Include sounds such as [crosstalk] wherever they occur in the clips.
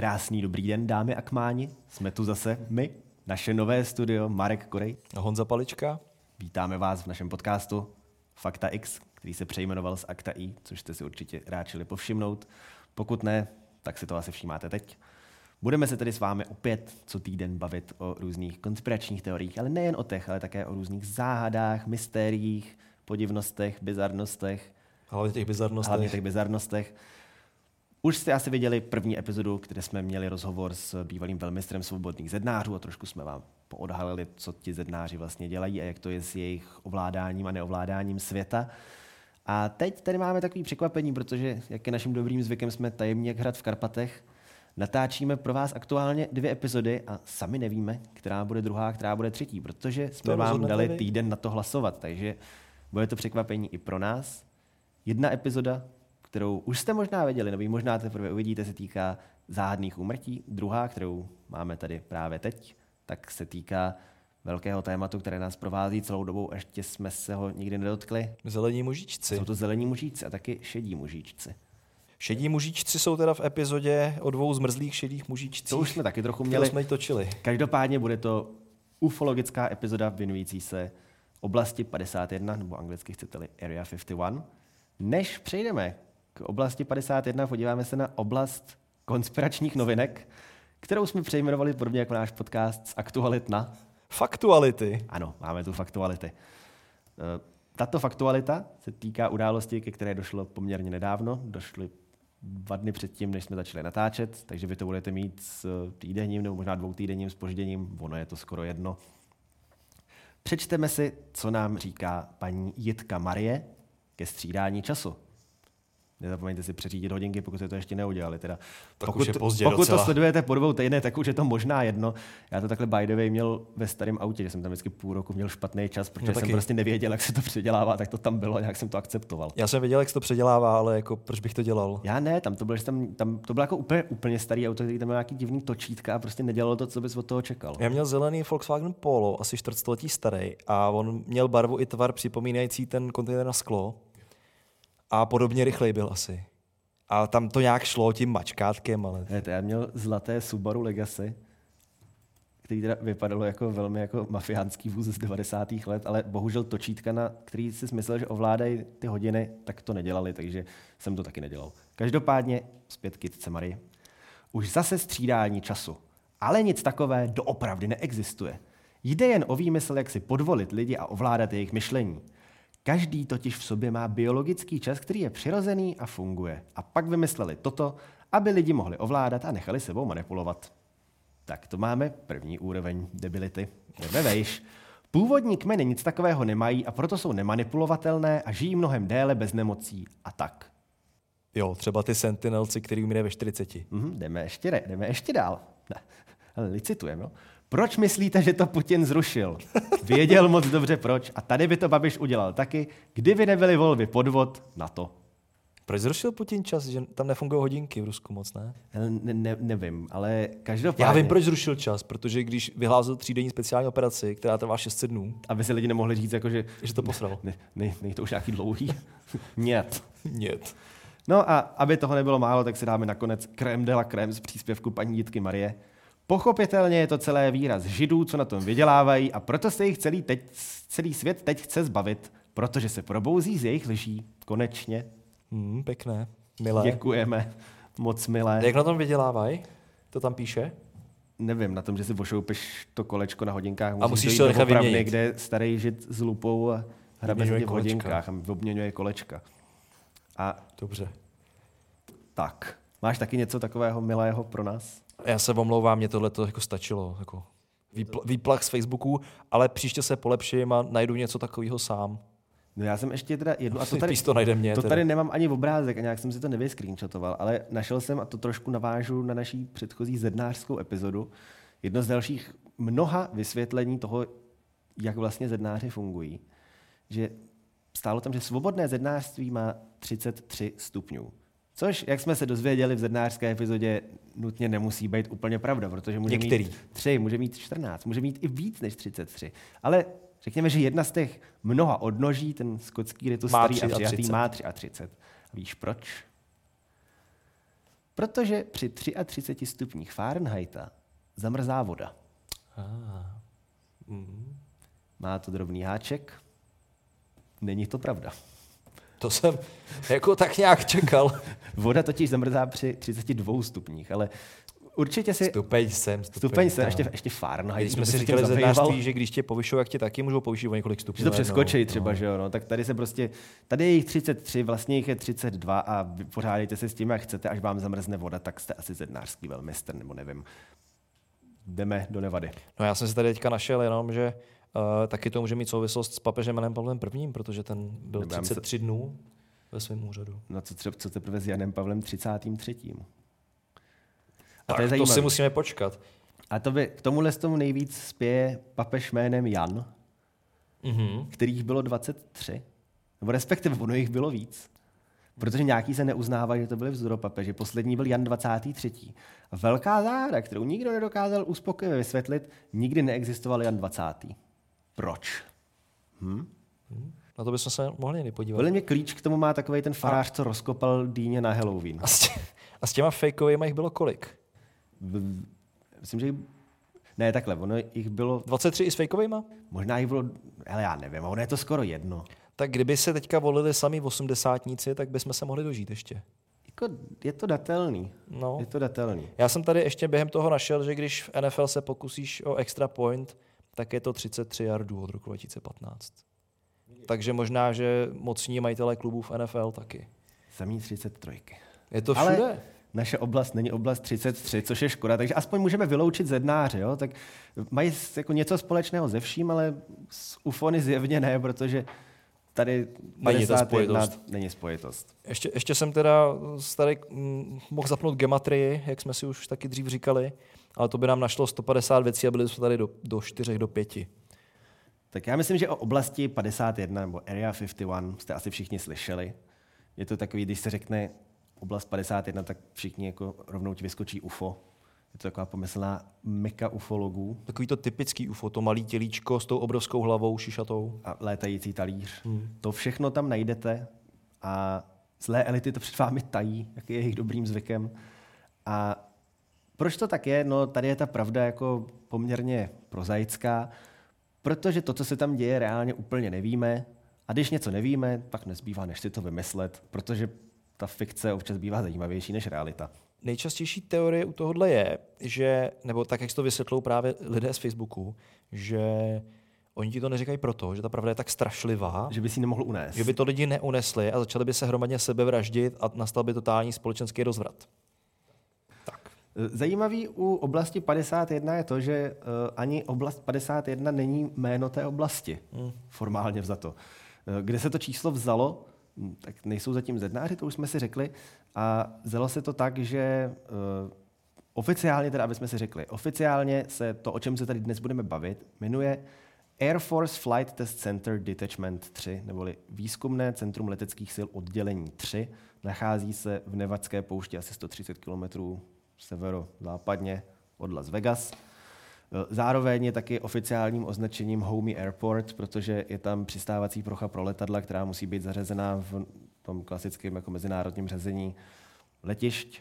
Krásný dobrý den, dámy a kmáni. Jsme tu zase my, naše nové studio, Marek Korej. A Honza Palička. Vítáme vás v našem podcastu Fakta X, který se přejmenoval z Akta I, což jste si určitě ráčili povšimnout. Pokud ne, tak si to asi všímáte teď. Budeme se tedy s vámi opět co týden bavit o různých konspiračních teoriích, ale nejen o těch, ale také o různých záhadách, mystériích, podivnostech, bizarnostech. Hlavně těch bizarnostech. Hlavně těch bizarnostech. Už jste asi viděli první epizodu, kde jsme měli rozhovor s bývalým velmistrem svobodných zednářů a trošku jsme vám poodhalili, co ti zednáři vlastně dělají a jak to je s jejich ovládáním a neovládáním světa. A teď tady máme takový překvapení, protože, jak je naším dobrým zvykem, jsme tajemně jak hrad v Karpatech. Natáčíme pro vás aktuálně dvě epizody a sami nevíme, která bude druhá, která bude třetí, protože jsme To vám dali týden na to hlasovat, takže bude to překvapení i pro nás. Jedna epizoda, kterou už jste možná věděli, nebo ji možná teprve uvidíte, se týká záhadných úmrtí. Druhá, kterou máme tady právě teď, tak se týká velkého tématu, které nás provází celou dobu, ještě jsme se ho nikdy nedotkli. Zelení mužičci. Jsou to zelení mužíci a taky šedí mužíčci. Šedí mužičci jsou teda v epizodě o dvou zmrzlých šedých mužičcích. To už jsme taky trochu měli. jsme točili. Každopádně bude to ufologická epizoda věnující se oblasti 51, nebo anglicky chcete-li Area 51. Než přejdeme k oblasti 51, podíváme se na oblast konspiračních novinek, kterou jsme přejmenovali podobně jako náš podcast z aktualit na. Faktuality. Ano, máme tu faktuality. Eh, Tato faktualita se týká události, ke které došlo poměrně nedávno. Došly dva dny předtím, než jsme začali natáčet, takže vy to budete mít s týdenním nebo možná dvou týdenním spožděním. Ono je to skoro jedno. Přečteme si, co nám říká paní Jitka Marie ke střídání času. Nezapomeňte si přeřídit hodinky, pokud jste to ještě neudělali. Teda, Tak pokud už je pozdě pokud to docela. sledujete po dvou týdnech, tak už je to možná jedno. Já to takhle by the way měl ve starém autě, že jsem tam vždycky půl roku měl špatný čas, protože No jsem prostě nevěděl, jak se to předělává, tak to tam bylo nějak jsem to akceptoval. Já jsem věděl, jak se to předělává, ale jako proč bych to dělal? Já ne, tam to bylo, že tam, tam to bylo jako úplně, úplně starý auto, který tam měl nějaký divný točítka a prostě nedělalo to, co bys od toho čekal. Já měl zelený Volkswagen Polo, asi čtvrtstoletí starý, a on měl barvu i tvar připomínající ten kontejner na sklo. A podobně rychlej byl asi. A tam to nějak šlo tím mačkátkem, ale Ne, to já měl zlaté Subaru Legacy, který teda vypadalo jako velmi jako mafiánský vůz z 90. let, ale bohužel točítka, na který si myslel, že ovládají ty hodiny, tak to nedělali, takže jsem to taky nedělal. Každopádně zpět k Jitce Marii. Už zase střídání času. Ale nic takové doopravdy neexistuje. Jde jen o výmysl, jak si podvolit lidi a ovládat jejich myšlení. Každý totiž v sobě má biologický čas, který je přirozený a funguje. A pak vymysleli toto, aby lidi mohli ovládat a nechali sebou manipulovat. Tak to máme první úroveň debility. Jdeme vejš. Původní kmeny nic takového nemají a proto jsou nemanipulovatelné a žijí mnohem déle bez nemocí a tak. jo, třeba ty sentinelci, který umírají ve 40. Mhm, jdeme, ještě, jdeme ještě dál. Ne, [laughs] ale licitujeme. Jo? Proč myslíte, že to Putin zrušil? Věděl moc dobře proč a tady by to Babiš udělal taky, kdyby nebyly volby podvod na to. Proč zrušil Putin čas, že tam nefungují hodinky v Rusku moc, ne? ne, ne nevím, ale každopádně... Já vím, proč zrušil čas, protože když vyhlásil třídenní speciální operaci, která trvá 600 dnů... Aby si lidi nemohli říct, jako, že... Že to posral. Ne, ne, ne, to už nějaký dlouhý. [laughs] Nět. Nět. No a aby toho nebylo málo, tak si dáme nakonec krem de la krem z příspěvku paní Jitky Marie, Pochopitelně je to celé výraz židů, co na tom vydělávají a proto se jich celý, teď, celý svět teď chce zbavit, protože se probouzí z jejich lží. Konečně. Hmm, pěkné. Milé. Děkujeme. Moc milé. Jak na tom vydělávají? To tam píše? Nevím, na tom, že si pošoupeš to kolečko na hodinkách. A musíš to nechat vyměnit. kde je starý žid s lupou a hrabe v hodinkách a obměňuje kolečka. A Dobře. tak, máš taky něco takového milého pro nás? Já se omlouvám, mě tohle to jako stačilo. Jako výpl- výplach z Facebooku, ale příště se polepším a najdu něco takového sám. No já jsem ještě teda jednu, a to [laughs] tady, to najde mě. to tady nemám ani obrázek a nějak jsem si to nevyscreenshotoval, ale našel jsem, a to trošku navážu na naší předchozí zednářskou epizodu, jedno z dalších mnoha vysvětlení toho, jak vlastně zednáři fungují. Že stálo tam, že svobodné zednářství má 33 stupňů. Což, jak jsme se dozvěděli v zednářské epizodě, nutně nemusí být úplně pravda, protože může Některý. mít 3, může mít 14, může mít i víc než 33. Ale řekněme, že jedna z těch mnoha odnoží, ten skotský ritus starý a přijatý, 33. má 33. A víš proč? Protože při 33 stupních Fahrenheita zamrzá voda. Ah. Mm. Má to drobný háček. Není to pravda. To jsem jako tak nějak čekal. Voda totiž zamrzá při 32 stupních, ale určitě si... Stupeň sem, stupeň, Stupeň se, tam. ještě, ještě Fahrenheit. Když jsme si říkali zednářství, že když tě povyšují, jak tě taky můžou povýšit o několik stupňů. Že to přeskočí najednou. třeba, že jo, no. Tak tady se prostě, tady je jich 33, vlastně jich je 32 a vypořádejte se s tím, jak chcete, až vám zamrzne voda, tak jste asi zednářský velmistr, nebo nevím. Jdeme do Nevady. No já jsem si tady teďka našel jenom, že taky to může mít souvislost s papežem Janem Pavlem I., protože ten byl Nebo já myslím- 33 dnů ve svém úřadu. No co, třeba, co teprve s Janem Pavlem 33. A Tak to je to si musíme počkat. A to by, k tomuhle tomu nejvíc spěje papež jménem Jan, Mhm. kterých bylo 23. Nebo respektive ono jich bylo víc. Protože nějaký se neuznávají, že to byli vzoropapeži. Poslední byl Jan 23. A velká záhada, kterou nikdo nedokázal uspokojivě vysvětlit, nikdy neexistoval Jan 20. Proč? Na to bychom se mohli někdy podívat. Podle mě klíč k tomu má takový ten farář, co rozkopal dýně na Halloween. A s, tě, a s těma fakeovými jich bylo kolik? V- Myslím, že jich... Ne, takhle, ono jich bylo, 23 i s fakeovými? možná jich bylo, ale já nevím, ono je to skoro jedno. Tak kdyby se teďka volili sami osmdesátníci, tak bychom se mohli dožít ještě. Jako, je to datelný. No. Je to datelný. Já jsem tady ještě během toho našel, že když v NFL se pokusíš o extra point, tak je to 33 yardů od roku 2015. Takže možná, že mocní majitelé klubů v NFL taky. Samý 33. Je to Ale- všude. Naše oblast není oblast 33, což je škoda, takže aspoň můžeme vyloučit zednáře, jo? Tak mají jako něco společného ze vším, ale s ufony zjevně ne, protože tady Není ta 51 spojitost. není spojitost. Ještě, ještě jsem teda tady mohl zapnout gematrii, jak jsme si už taky dřív říkali, ale to by nám našlo 150 věcí a byli jsme tady do, do 4 do 5. Tak já myslím, že o oblasti 51 nebo Area 51 jste asi všichni slyšeli. Je to takový, když se řekne oblast 51, tak všichni jako rovnou ti vyskočí UFO. Je to taková pomyslná meka ufologů Takový to typický UFO, to malý tělíčko s tou obrovskou hlavou šišatou. a létající talíř. Hmm. To všechno tam najdete a zlé elity to před vámi tají, jak je jejich dobrým zvykem. A proč to tak je? No tady je ta pravda jako poměrně prozaická, protože to, co se tam děje, reálně úplně nevíme. A když něco nevíme, tak nezbývá, než si to vymyslet, protože ta fikce občas bývá zajímavější než realita. Nejčastější teorie u tohohle je, že, nebo tak, jak to vysvětlou právě lidé z Facebooku, že oni ti to neříkají proto, že ta pravda je tak strašlivá, Že by si ji nemohl unést. že by to lidi neunesli a začali by se hromadně sebevraždit a nastal by totální společenský rozvrat. Zajímavý u oblasti 51 je to, že eh, ani oblast 51 není jméno té oblasti, Hmm. formálně vzato. Eh, Kde se to číslo vzalo, Hm, tak nejsou zatím zednáři, to už jsme si řekli, a vzalo se to tak, že eh, oficiálně, teda aby jsme si řekli, oficiálně se to, o čem se tady dnes budeme bavit, jmenuje Air Force Flight Test Center Detachment 3, neboli Výzkumné centrum leteckých sil oddělení 3. Nachází se v Nevadské poušti asi 130 km severozápadně od Las Vegas. Zároveň je taky oficiálním označením Homey Airport, protože je tam přistávací plocha pro letadla, která musí být zařazená v tom klasickém jako mezinárodním řazení letišť.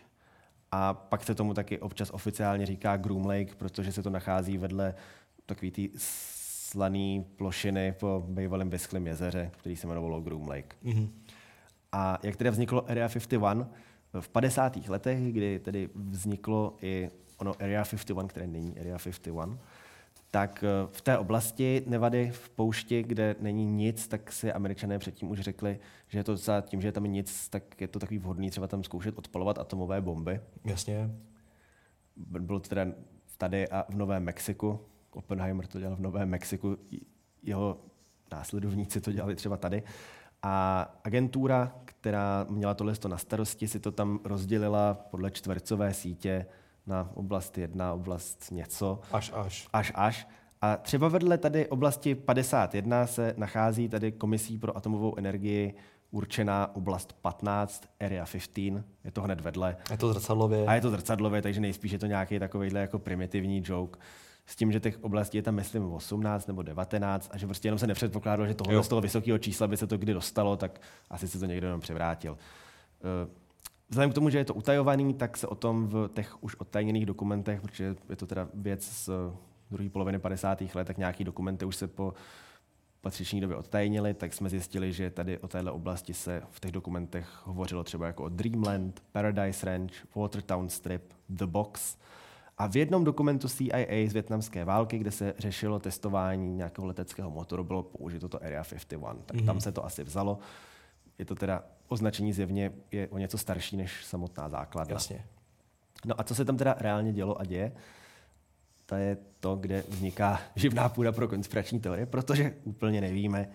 A pak se tomu taky občas oficiálně říká Groom Lake, protože se to nachází vedle takový ty slaný plošiny po bývalém vyschlém jezeře, který se jmenovalo Groom Lake. Mhm. A jak teda vzniklo Area 51? V 50. letech, kdy tedy vzniklo i ono Area 51, které není Area 51, tak eh, v té oblasti Nevady v poušti, kde není nic, tak si američané předtím už řekli, že je to za tím, že je tam nic, tak je to takový vhodný třeba tam zkoušet odpalovat atomové bomby. Jasně. Bylo to teda tady a v Novém Mexiku. Oppenheimer to dělal v Novém Mexiku, jeho následovníci to dělali třeba tady. A agentura, která měla tohle na starosti, si to tam rozdělila podle čtvercové sítě na oblast jedna, oblast něco, Až až. až až. A třeba vedle tady oblasti 51 se nachází tady komisí pro atomovou energii určená oblast 15, Area 15, je to hned vedle. Je to zrcadlově. A je to zrcadlové, takže nejspíš je to nějaký takovýhle jako primitivní joke. S tím, že těch oblastí je tam, myslím, 18 nebo 19 a že prostě jenom se nepředpokládalo, že tohle Jo. z toho vysokého čísla by se to kdy dostalo, tak asi se to někdo jenom převrátil. Eh, Vzhledem k tomu, že je to utajovaný, tak se o tom v těch už odtajněných dokumentech, protože je to teda věc z druhé poloviny 50. let, tak nějaký dokumenty už se po patřiční době odtajnili, tak jsme zjistili, že tady o této oblasti se v těch dokumentech hovořilo třeba jako o Dreamland, Paradise Ranch, Watertown Strip, The Box. A v jednom dokumentu CIA z větnamské války, kde se řešilo testování nějakého leteckého motoru, bylo použito to Area 51. Tak mm-hmm. tam mhm. se to asi vzalo. Je to teda označení zjevně je o něco starší než samotná základna. Jasně. No a co se tam teda reálně dělo a děje? To je to, kde vzniká živná půda pro konspirační teorie, protože úplně nevíme.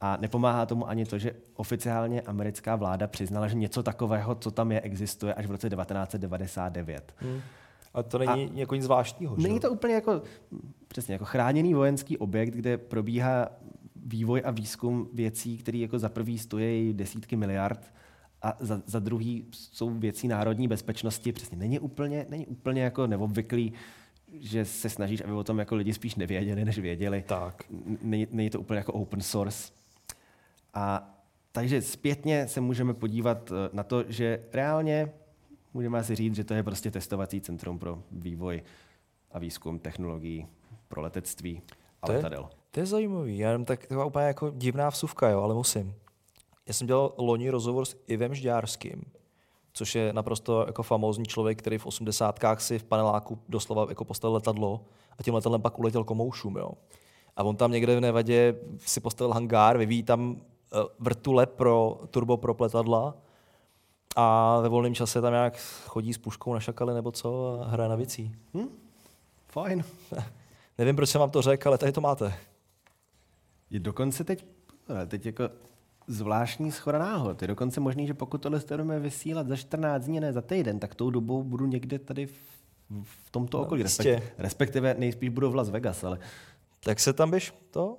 A nepomáhá tomu ani to, že oficiálně americká vláda přiznala, že něco takového, co tam je, existuje až v roce 1999. Hmm. A to není a jako nic zvláštního, že? Není to úplně jako, přesně, jako chráněný vojenský objekt, kde probíhá vývoj a výzkum věcí, které jako za prvý stojí desítky miliard a za, za druhý jsou věcí národní bezpečnosti. Přesně není úplně, není úplně jako neobvyklý, že se snažíš, aby o tom jako lidi spíš nevěděli, než věděli. Tak. Není, není to úplně jako open source. A takže zpětně se můžeme podívat eh, na to, že reálně můžeme asi říct, že to je prostě testovací centrum pro vývoj a výzkum technologií pro letectví a to letadel. Je, to je zajímavý, já jenom tak taková úplně jako divná vsuvka, jo, ale musím. Já jsem dělal loni rozhovor s Ivem Žďárským, což je naprosto jako famózní člověk, který v osmdesátkách si v paneláku doslova jako postavil letadlo a tím letadlem pak uletěl komoušům. Jo. A on tam někde v Nevadě si postavil hangár, vyvíjí tam eh, vrtule pro turbopro letadla a ve volném čase tam nějak chodí s puškou na šakaly nebo co a hraje na věcí. Hm? Fajn. [laughs] Nevím, proč jsem vám to řekl, ale tady to máte. Je dokonce teď, teď jako zvláštní schoda náhod. Je dokonce možný, že pokud tohle budeme vysílat za 14 dní, ne za týden, tak tou dobou budu někde tady v, v tomto no, okolí. Respekt, respektive nejspíš budu v Las Vegas, ale... Tak se tam běž to?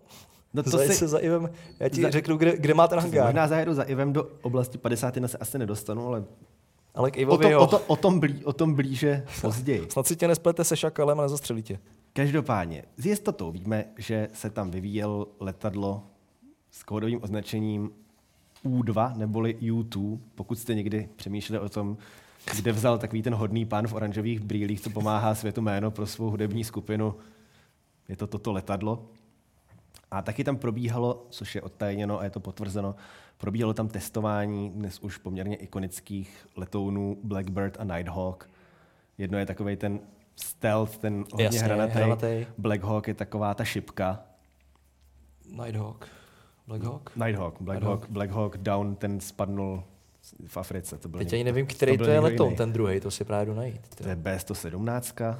No to si, se za Ivem, já ti za, řeknu, kde, kde má ten hangár. Možná zajedu za Ivem do oblasti 50 se asi nedostanu, ale ale k Ivovi, o, tom, o, to, o, tom blí, o tom blíže později. Snad si tě nesplete se šakalem a nezastřelí tě. Každopádně, s jistotou víme, že se tam vyvíjel letadlo s kódovým označením U2 neboli U2, pokud jste někdy přemýšleli o tom, kde vzal takový ten hodný pán v oranžových brýlích, co pomáhá světu jméno pro svou hudební skupinu. Je to toto letadlo. A taky tam probíhalo, což je odtajněno a je to potvrzeno, probíhalo tam testování dnes už poměrně ikonických letounů Blackbird a Nighthawk. Jedno je takový ten stealth, ten hodně Jasně, hranatý. hranatý. Black Hawk je taková ta šipka. Nighthawk. Black Hawk? Nighthawk. Black, Nighthawk. Hawk, Black Hawk Down, ten spadnul v Africe. To byl Teď ani nevím, který to, to je letoun, ten druhý, to si právě jdu najít. To je B117.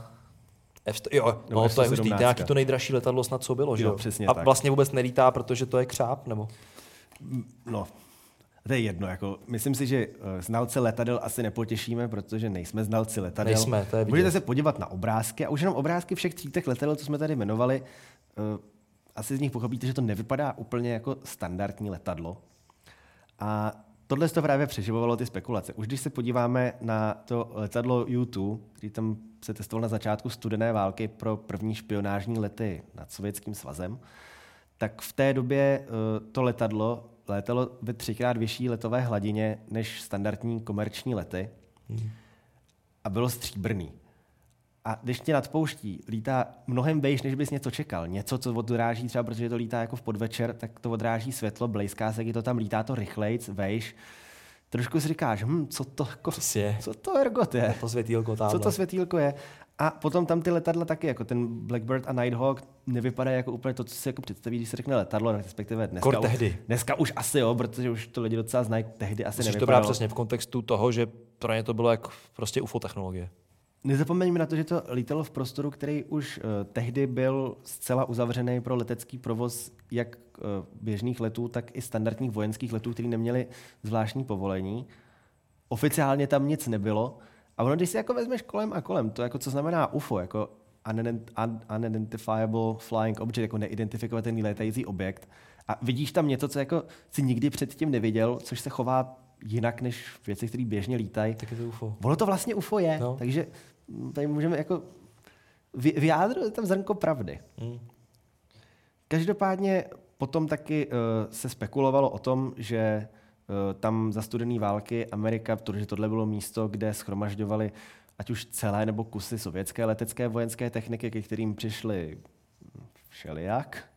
F100, jo, no, to je už nějaký to nejdražší letadlo snad, co bylo, že jo? Přesně A tak. vlastně vůbec nelítá, protože to je křáp, nebo? No, to je jedno. Jako, myslím si, že eh, znalce letadel asi nepotěšíme, protože nejsme znalci letadel. Nejsme, to je vidět. Můžete se podívat na obrázky a už jenom obrázky všech tří těch letadel, co jsme tady jmenovali, uh, asi z nich pochopíte, že to nevypadá úplně jako standardní letadlo. A tohle to právě přeživovalo ty spekulace. Už když se podíváme na to letadlo U-2, který tam se testoval na začátku studené války pro první špionážní lety nad Sovětským svazem, tak v té době uh, to letadlo létalo ve třikrát vyšší letové hladině než standardní komerční lety hmm. a bylo stříbrný. A když tě nadpouští, lítá mnohem vejš, než bys něco čekal. Něco, co odráží třeba, protože to lítá jako v podvečer, tak to odráží světlo, blejská se, to tam lítá to rychlejc, vejš. Trošku si říkáš, hm, co to, jako, co to ergot je? To světýlko Co to světýlko je? A potom tam ty letadla taky, jako ten Blackbird a Nighthawk, nevypadá jako úplně to, co si jako představí, když se řekne letadlo, respektive dneska, Kor tehdy. dneska už asi jo, protože už to lidi docela znají, tehdy asi Musíš to brát přesně v kontextu toho, že pro ně to bylo jako prostě UFO technologie. Nezapomeňme na to, že to lítalo v prostoru, který už uh, tehdy byl zcela uzavřený pro letecký provoz jak uh, běžných letů, tak i standardních vojenských letů, které neměly zvláštní povolení. Oficiálně tam nic nebylo, a ono, když si jako vezmeš kolem a kolem, to jako co znamená UFO, jako unidentifiable flying object, jako neidentifikovatelný létající objekt, a vidíš tam něco, co jako si nikdy předtím neviděl, což se chová jinak než věci, které běžně lítají. Tak je to UFO. Ono to vlastně UFO je, no. takže tady můžeme jako v jádru tam zrnko pravdy. Mm. Každopádně potom taky uh, se spekulovalo o tom, že Eh, Tam za studené války Amerika, protože tohle bylo místo, kde schromažďovali ať už celé nebo kusy sovětské letecké vojenské techniky, ke kterým přišli všelijak.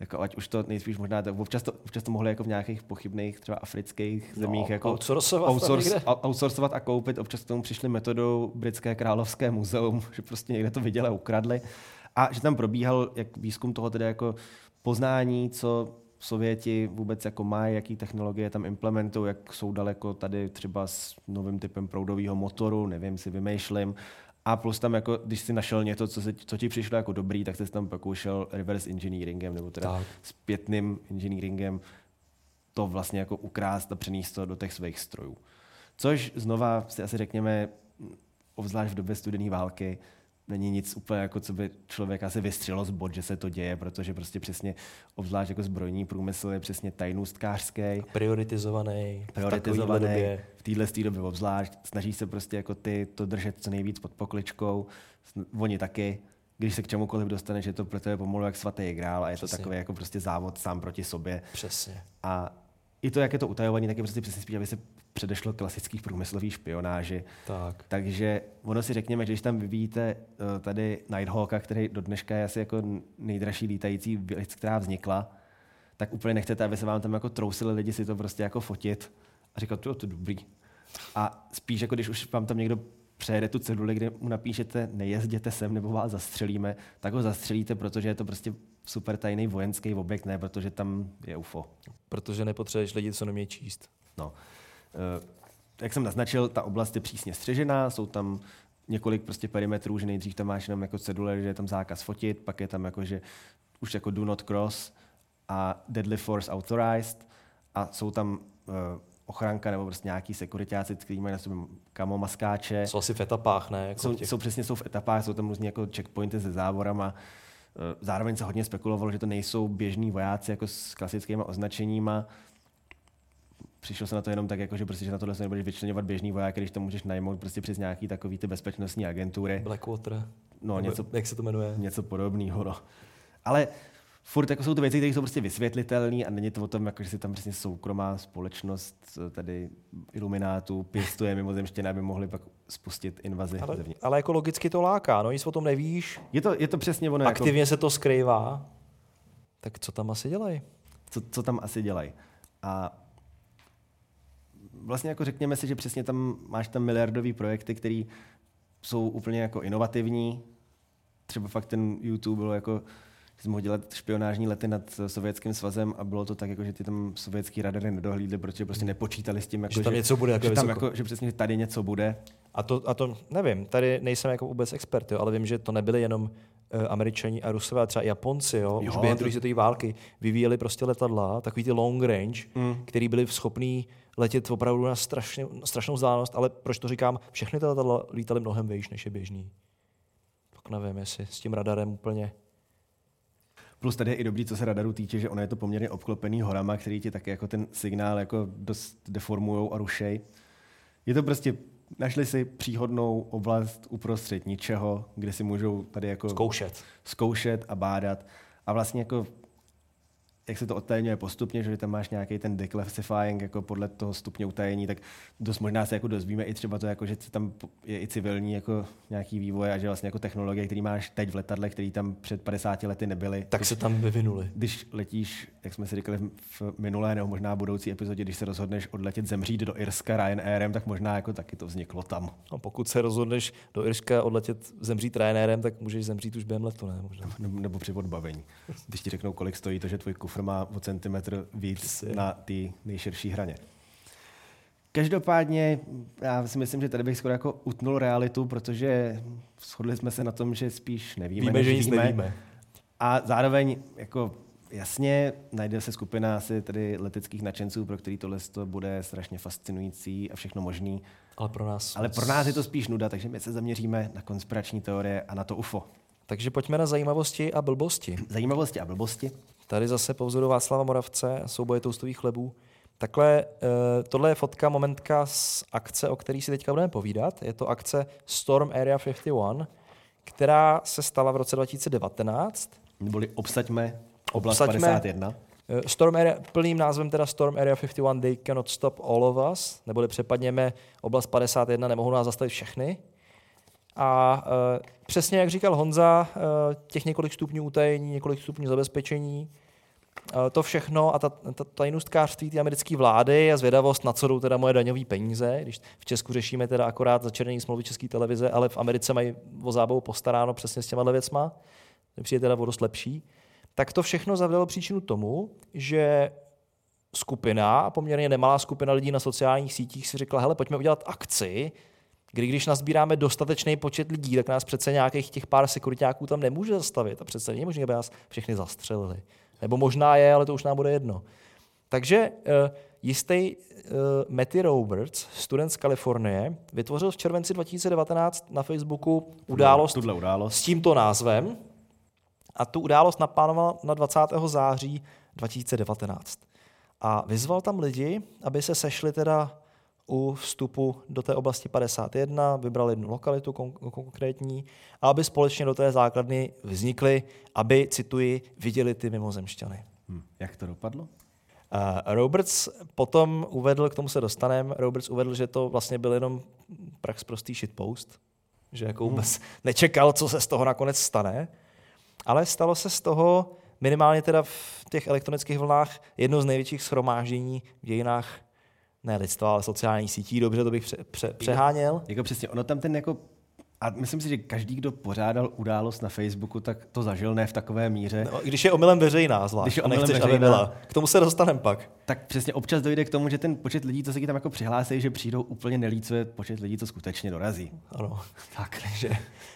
Jako ať už to nejspíš možná, to- občas to, občas to mohli jako v nějakých pochybných třeba afrických zemích No, jako outsourcovat outsource, outsourcovat a koupit. Občas k tomu přišli metodou Britské královské muzeum, [laughs] že prostě někde to viděli a ukradli. A že tam probíhal jak výzkum toho tedy jako poznání, co Sověti vůbec jako mají, jaký technologie tam implementují, jak jsou daleko tady třeba s novým typem proudového motoru, nevím, si vymýšlím. A plus tam, jako, když si našel něco, co, se, co ti přišlo jako dobrý, tak jsi tam pokoušel reverse engineeringem, nebo teda Tak. zpětným engineeringem to vlastně jako ukrást a přenést to do těch svých strojů. Což znova si asi řekněme, obzvlášť v době studené války, není nic úplně jako, co by člověk asi vystřelo z bod, že se to děje, protože prostě přesně, obzvlášť jako zbrojní průmysl je přesně tajnůstkářský, Prioritizovaný. v takovýhle prioritizovaný době. v téhle době obzvlášť. Snaží se prostě jako ty to držet co nejvíc pod pokličkou. Oni taky, když se k čemukoliv dostane, že to pro tebe pomalu jak svatý grál a je to Přesně. takový jako prostě závod sám proti sobě. Přesně. A i to, jak je to utajovaný, tak je prostě přesně spíš, aby se předešlo klasických průmyslových špionáži. Tak. Takže ono si řekněme, že když tam vyvíjíte eh, tady Nighthawka, který do dneška je asi jako nejdražší lítající věc, která vznikla, tak úplně nechcete, aby se vám tam jako trousili lidi si to prostě jako fotit a říkat, to je dobrý. A spíš jako když už vám tam někdo přejede tu ceduli, kde mu napíšete, nejezděte sem nebo vás zastřelíme, tak ho zastřelíte, protože je to prostě super tajný vojenský objekt, ne protože tam je UFO. Protože nepotřebuješ lidi, co nemějí číst. No. Eh, Jak jsem naznačil, ta oblast je přísně střežená, jsou tam několik prostě perimetrů, že nejdřív tam máš jenom jako cedule, že je tam zákaz fotit, pak je tam jako, že už jako do not cross a deadly force authorized a jsou tam uh, ochranka nebo prostě nějaký sekuritáci, kteří mají na sobě kamomaskáče. Jsou asi v etapách, ne? Jako Jsou, těch... jsou přesně jsou v etapách, jsou tam různě jako checkpointy se závorama. Eh, Zároveň se hodně spekulovalo, že to nejsou běžní vojáci jako s klasickými označeníma. Přišlo se na to jenom tak, jako, že, prostě, že na tohle se nebudeš vyčlenovat běžný voják, když to můžeš najmout prostě přes nějaký takový ty bezpečnostní agentury. Blackwater. No, něco, Jak se to jmenuje? něco podobného. No. Ale furt jako jsou to věci, které jsou prostě vysvětlitelné a není to o tom, jako, že si tam přesně soukromá společnost, eh, tady iluminátů, pěstuje mimozemštěné, aby mohli pak spustit invazi Ale, zevnitř. ale jako logicky to láká, no nic o tom nevíš, Je to, je to přesně ono, jako, aktivně se to skrývá, tak co tam asi dělají? co, co tam asi dělají. A vlastně jako řekněme si, že přesně tam máš tam miliardové projekty, které jsou úplně jako inovativní. Třeba fakt ten YouTube bylo jako, že jsem mohl dělat špionážní lety nad Sovětským svazem a bylo to tak, jako, že ty tam sovětský radary nedohlídli, protože prostě nepočítali s tím, jako, Že tam něco bude, jako že, tam vysoko. jako, že přesně že tady něco bude. A to, a to nevím, tady nejsem jako vůbec expert, jo, ale vím, že to nebyli jenom uh, američani a rusové, ale třeba i Japonci, jo, Jo, už během druhé světové války vyvíjeli prostě letadla, takový ty long range, mm. který byli schopní letět opravdu na strašně, strašnou vzdálenost, ale proč to říkám, všechny ty letadla lítaly mnohem výš, než je běžný. Tak nevím, jestli s tím radarem úplně. Plus tady je i dobrý, co se radaru týče, že ono je to poměrně obklopený horama, který ti taky jako ten signál jako dost deformujou a rušej. Je to prostě, našli si příhodnou oblast uprostřed ničeho, kde si můžou tady jako Zkoušet. zkoušet a bádat. A vlastně jako jak se to odtajňuje postupně, že tam máš nějaký ten declassifying jako podle toho stupně utajení, tak dost možná se jako dozvíme i třeba to, jako, že tam je i civilní jako nějaký vývoj a že vlastně jako technologie, který máš teď v letadle, který tam před 50 lety nebyly. Tak se tam vyvinuli. Když letíš, jak jsme si říkali v minulé nebo možná budoucí epizodě, když se rozhodneš odletět zemřít do Irska Ryanairem, tak možná jako taky to vzniklo tam. No, pokud se rozhodneš do Irska odletět zemřít trenérem, tak můžeš zemřít už během letu, ne? Možná. Nebo, nebo při odbavení. Když ti řeknou, kolik stojí to, že tvůj kufr má o centimetr víc Přesně. na té nejširší hraně. Každopádně, já si myslím, že tady bych skoro jako utnul realitu, protože shodli jsme se na tom, že spíš nevíme, Víme, že nic víme. nevíme. A zároveň, jako jasně, najde se skupina asi tady leteckých nadšenců, pro který tohle to bude strašně fascinující a všechno možný. Ale pro nás. Ale pro nás je to spíš nuda, takže my se zaměříme na konspirační teorie a na to UFO. Takže pojďme na zajímavosti a blbosti. Zajímavosti a blbosti. Tady zase po vzoru Václava Moravce, souboje toustových chlebů. Takhle, eh, tohle je fotka, momentka z akce, o který si teďka budeme povídat. Je to akce Storm Area 51, která se stala v roce 2019. Neboli obsaďme oblast Obsaďme. 51. Eh, Storm Area, plným názvem teda Storm Area 51 They Cannot Stop All of Us, neboli přepadněme oblast 51, nemohou nás zastavit všechny. A uh, přesně jak říkal Honza, uh, těch několik stupňů utajení, několik stupňů zabezpečení, uh, to všechno a ta, ta tajnůstkářství té americké vlády a zvědavost, na co jdou teda moje daňové peníze, když v Česku řešíme teda akorát začernění smlouvy České televize, ale v Americe mají o zábavu postaráno přesně s těma věcma, přijde teda o dost lepší, tak to všechno zavdalo příčinu tomu, že skupina, poměrně nemalá skupina lidí na sociálních sítích si řekla, hele, pojďme udělat akci, kdy když nazbíráme dostatečný počet lidí, tak nás přece nějakých těch pár sekuritáků tam nemůže zastavit. A přece není možné, aby nás všechny zastřelili. Nebo možná je, ale to už nám bude jedno. Takže uh, jistý uh, Matty Roberts, student z Kalifornie, vytvořil v červenci 2019 na Facebooku událost, tuhle událost s tímto názvem. A tu událost naplánoval na 20. září 2019. A vyzval tam lidi, aby se sešli teda u vstupu do té oblasti 51, vybral jednu lokalitu kon- konkrétní a aby společně do té základny vznikly, aby, cituji, viděli ty mimozemšťany. Hmm. Jak to dopadlo? Uh, Roberts potom uvedl, k tomu se dostaneme, Roberts uvedl, že to vlastně byl jenom prax prostý shitpost, že jako hmm. vůbec hmm. nečekal, co se z toho nakonec stane, ale stalo se z toho minimálně teda v těch elektronických vlnách jedno z největších schromáždění v dějinách ne lidstva, ale sociálních sítí, dobře, to bych pře- pře- přeháněl. Jako přesně, ono tam ten jako a myslím si, že každý, kdo pořádal událost na Facebooku, tak to zažil ne v takové míře. No, když je omylem veřejná, zvlášť, když je omylem nechceš, veřejná, aby byla. K tomu se dostaneme pak. Tak přesně občas dojde k tomu, že ten počet lidí, co se tam jako přihlásí, že přijdou úplně nelícuje počet lidí, co skutečně dorazí. Ano. [laughs] Tak, že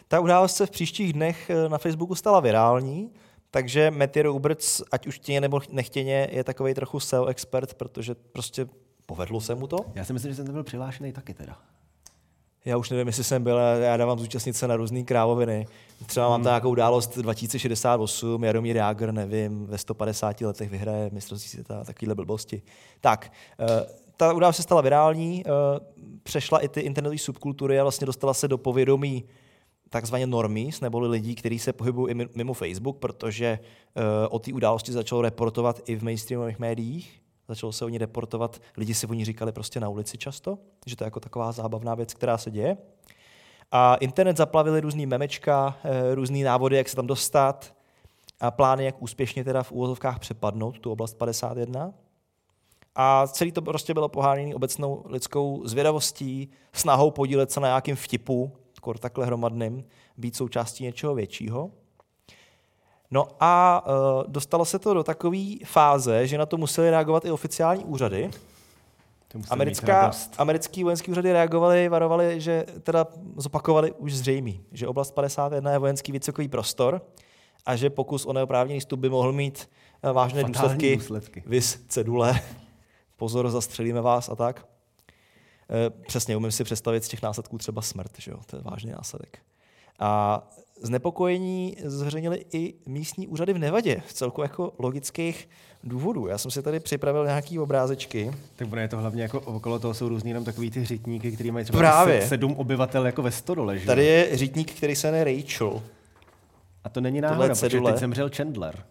ta událost se v příštích dnech eh, na Facebooku stala virální, takže Matty Roberts, ať už chtěně nebo nechtěně, je takový trochu SEO expert, protože prostě Povedlo se mu to? Já si myslím, že jsem tam byl přihlášený taky teda. Já už nevím, jestli jsem byl, já dávám zúčastnit se na různé krávoviny. Třeba mám hmm. nějakou událost 2068, Jaromír Jágr, nevím, ve 150 letech vyhraje mistrovství světa, takovýhle blbosti. Tak, eh, ta událost se stala virální, eh, přešla i ty internetové subkultury a vlastně dostala se do povědomí takzvaně normies, neboli lidí, kteří se pohybují mimo Facebook, protože eh, o té události začalo reportovat i v mainstreamových médiích začalo se o ní reportovat, lidi si o ní říkali prostě na ulici často, že to je jako taková zábavná věc, která se děje. A internet zaplavili různý memečka, eh, různý návody, jak se tam dostat a plány, jak úspěšně teda v úvozovkách přepadnout tu oblast 51. A celý to prostě bylo poháněné obecnou lidskou zvědavostí, snahou podílet se na nějakým vtipu, skoro takhle hromadným, být součástí něčeho většího. No a uh, dostalo se to do takové fáze, že na to museli reagovat i oficiální úřady. Americká, americký vojenský úřady reagovali, varovali, že teda zopakovali už zřejmý, že oblast 51 je vojenský vysokový prostor a že pokus o neoprávněný vstup by mohl mít uh, vážné Fatální důsledky, důsledky. Vys cedule, pozor, zastřelíme vás a tak. Uh, přesně, umím si představit z těch následků třeba smrt, že jo? to je vážný následek. A znepokojení zveřejnili i místní úřady v Nevadě, v celku jako logických důvodů. Já jsem si tady připravil nějaký obrázečky. Tak bude to hlavně jako okolo toho jsou různý jenom takový ty řitníky, který mají třeba Právě. sedm obyvatel jako ve stodole. Že? Tady je řitník, který se jmenuje Rachel. A to není náhoda, protože teď zemřel Chandler.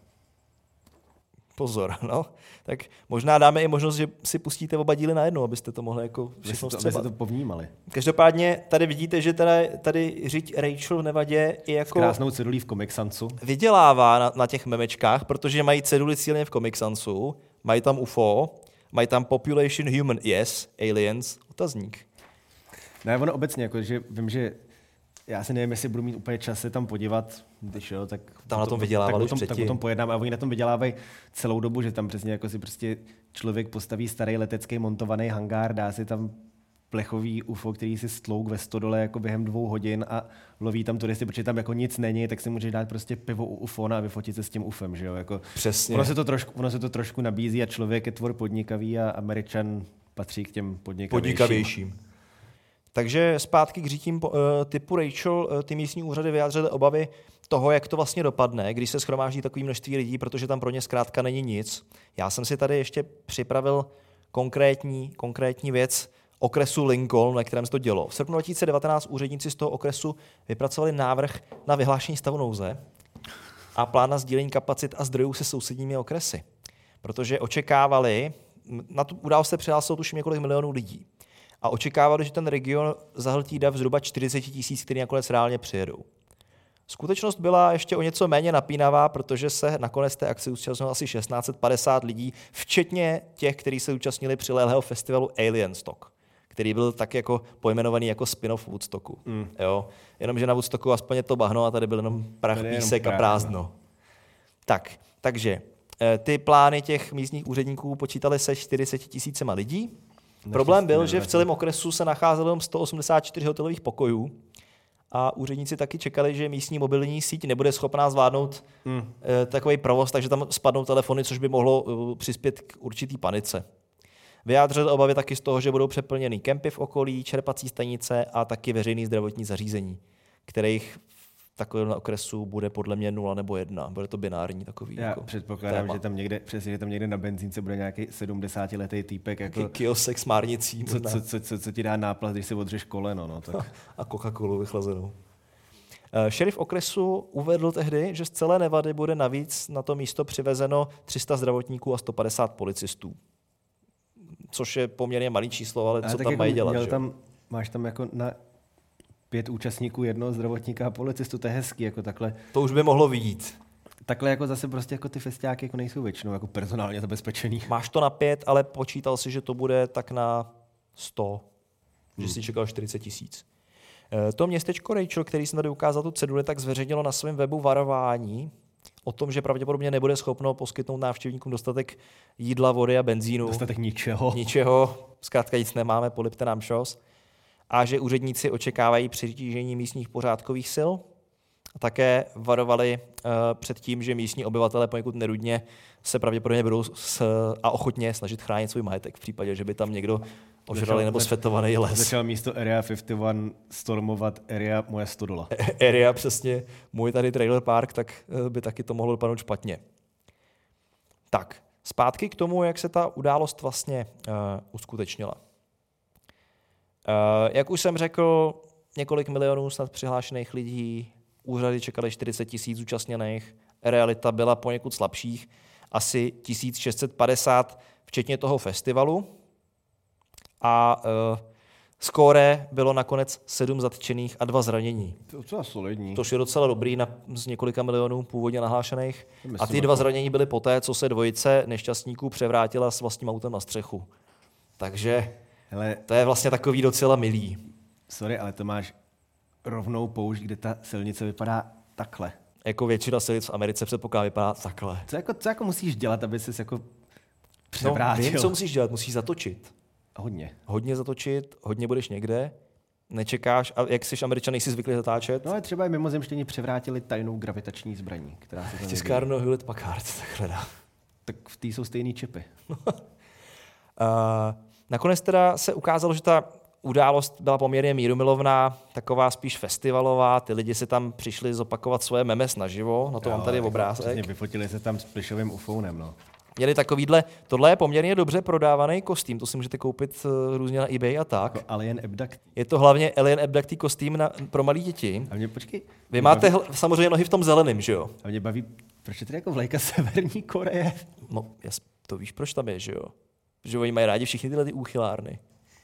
Pozor, [laughs] no. Tak možná dáme i možnost, že si pustíte oba díly najednou, abyste to mohli jako všechno to, to povnímali. Každopádně tady vidíte, že tady, tady řiď Rachel v Nevadě i jako... S krásnou cedulí v Comic Sansu. Vydělává na, na těch memečkách, protože mají ceduly cíleně v Comic Sansu, mají tam UFO, mají tam Population Human, yes, Aliens, otazník. Ne, ono obecně, jako, že vím, že já si nevím, jestli budu mít úplně čas se tam podívat, když jo, tak... Tam na tom vydělávali tak, tak, tak o tom pojednám a oni na tom vydělávají celou dobu, že tam přesně jako si prostě člověk postaví starý letecký montovaný hangár, dá si tam plechový UFO, který si stlouk ve stodole jako během dvou hodin a loví tam turisty, protože tam jako nic není, tak si může dát prostě pivo u UFO a vyfotit se s tím UFem, že jo? Jako, Přesně. Ono se, to trošku, ono se to trošku nabízí a člověk je tvor podnikavý a Američan patří k těm podnikavějším. podnikavějším. Takže zpátky k řítím uh, typu Rachel, uh, ty místní úřady vyjádřily obavy toho, jak to vlastně dopadne, když se schromáždí takové množství lidí, protože tam pro ně zkrátka není nic. Já jsem si tady ještě připravil konkrétní, konkrétní věc okresu Lincoln, na kterém se to dělo. V srpnu 2019 úředníci z toho okresu vypracovali návrh na vyhlášení stavu nouze a plán na sdílení kapacit a zdrojů se sousedními okresy. protože očekávali, na tu událost se přihlásilo tuším několik milionů lidí, a očekávali, že ten region zahltí dav zhruba 40 tisíc, který nakonec reálně přijedou. Skutečnost byla ještě o něco méně napínavá, protože se nakonec té akci účastnilo asi 1650 lidí, včetně těch, kteří se účastnili přilehlého festivalu Alien Stock, který byl tak jako pojmenovaný jako spin-off Woodstocku. Mm. Jo? Jenomže na Woodstocku aspoň je to bahno a tady byl jenom prach, Tady je jenom písek a prázdno. Tak, takže eh, ty plány těch místních úředníků počítali se 40 tisícema lidí. Problém byl, že v celém okresu se nacházelo jenom 184 hotelových pokojů a úředníci taky čekali, že místní mobilní síť nebude schopná zvládnout hmm. takový provoz, takže tam spadnou telefony, což by mohlo eh, přispět k určitý panice. Vyjádřili obavy taky z toho, že budou přeplněný kempy v okolí, čerpací stanice a taky veřejný zdravotní zařízení, kterých takovém okresu bude podle mě nula nebo jedna. Bude to binární takový. Já jako předpokládám, téma. že tam někde, přesně, že tam někde na benzínce bude nějaký 70-letý týpek, jako, kiosek s márnicí co, co, co, co, co, ti dá náplast, když si odřeš koleno. No, tak. [laughs] a Coca-Colu vychlazenou. Eh, Šerif okresu uvedl tehdy, že z celé Nevady bude navíc na to místo přivezeno 300 zdravotníků a 150 policistů. Což je poměrně malý číslo, ale Ale co tam jako mají dělat? Tam, máš tam jako na pět účastníků jednoho zdravotníka a policistu, to je hezký, jako takhle. To už by mohlo vidět. Takhle jako zase prostě jako ty festiáky jako nejsou většinou jako personálně zabezpečený. Máš to na pět, ale počítal si, že to bude tak na 100. Že si čekal 40 tisíc. Eh, To městečko Rachel, který jsem tady ukázal tu ceduli, tak zveřejnilo na svém webu varování o tom, že pravděpodobně nebude schopno poskytnout návštěvníkům dostatek jídla, vody a benzínu. Dostatek ničeho. Ničeho, zkrátka nic nemáme, polipte nám šos. A že úředníci očekávají přitížení místních pořádkových sil. A také varovali uh, před tím, že místní obyvatelé poněkud nerudně se pravděpodobně budou s, a ochotně snažit chránit svůj majetek v případě, že by tam někdo ožrali nebo svetovaný les. Začal místo Area 51 stormovat Area moje stodola. area, přesně můj tady trailer park, tak eh, by taky to mohlo dopadnout špatně. Tak, zpátky k tomu, jak se ta událost vlastně uh, uskutečnila. Uh, jak už jsem řekl, několik milionů snad přihlášených lidí, úřady čekali 40 tisíc zúčastněných, realita byla poněkud slabších, asi 1650, včetně toho festivalu. A uh, skóre bylo nakonec sedm zatčených a dva zranění. To je docela solidní. Což je docela dobrý na, z několika milionů původně nahlášených. Myslím, A ty dva zranění byly poté, co se dvojice nešťastníků převrátila s vlastním autem na střechu. Takže Hele, to je vlastně takový docela milý. sorry, ale to máš rovnou poušť, kde ta silnice vypadá takhle. Jako většina silnic v Americe předpokládá vypadá takhle. Co jako, co jako musíš dělat, aby ses jako No, převrátil? vím, co musíš dělat. Musíš zatočit. Hodně. Hodně zatočit, hodně budeš někde, nečekáš, a jak jsi američan, nejsi zvyklý zatáčet. No ale třeba i mimozemštění převrátili tajnou gravitační zbraní, která se tam. Tiskárno Hewlett Packard, [laughs] takhle dá. Tak v té jsou stejný čipy. Uh, [laughs] nakonec teda se ukázalo, že ta událost byla poměrně mírumilovná, taková spíš festivalová, ty lidi si tam přišli zopakovat svoje memes naživo, na to mám tady obrázek. Přesně, vyfotili se tam s plišovým ufounem, no. Měli takovýhle, tohle je poměrně dobře prodávaný kostým, to si můžete koupit uh, různě na eBay a tak. Jako Alien Abduct. Je to hlavně Alien Abductý kostým na, pro malé děti. A mě, počkej. Vy mě máte Baví, hl- samozřejmě nohy v tom zeleném, že jo? a mě baví, proč je tady jako vlajka [laughs] Severní Koreje? No, jas, to víš, proč tam je, že jo? Že oni mají rádi všichni tyhle ty úchylárny.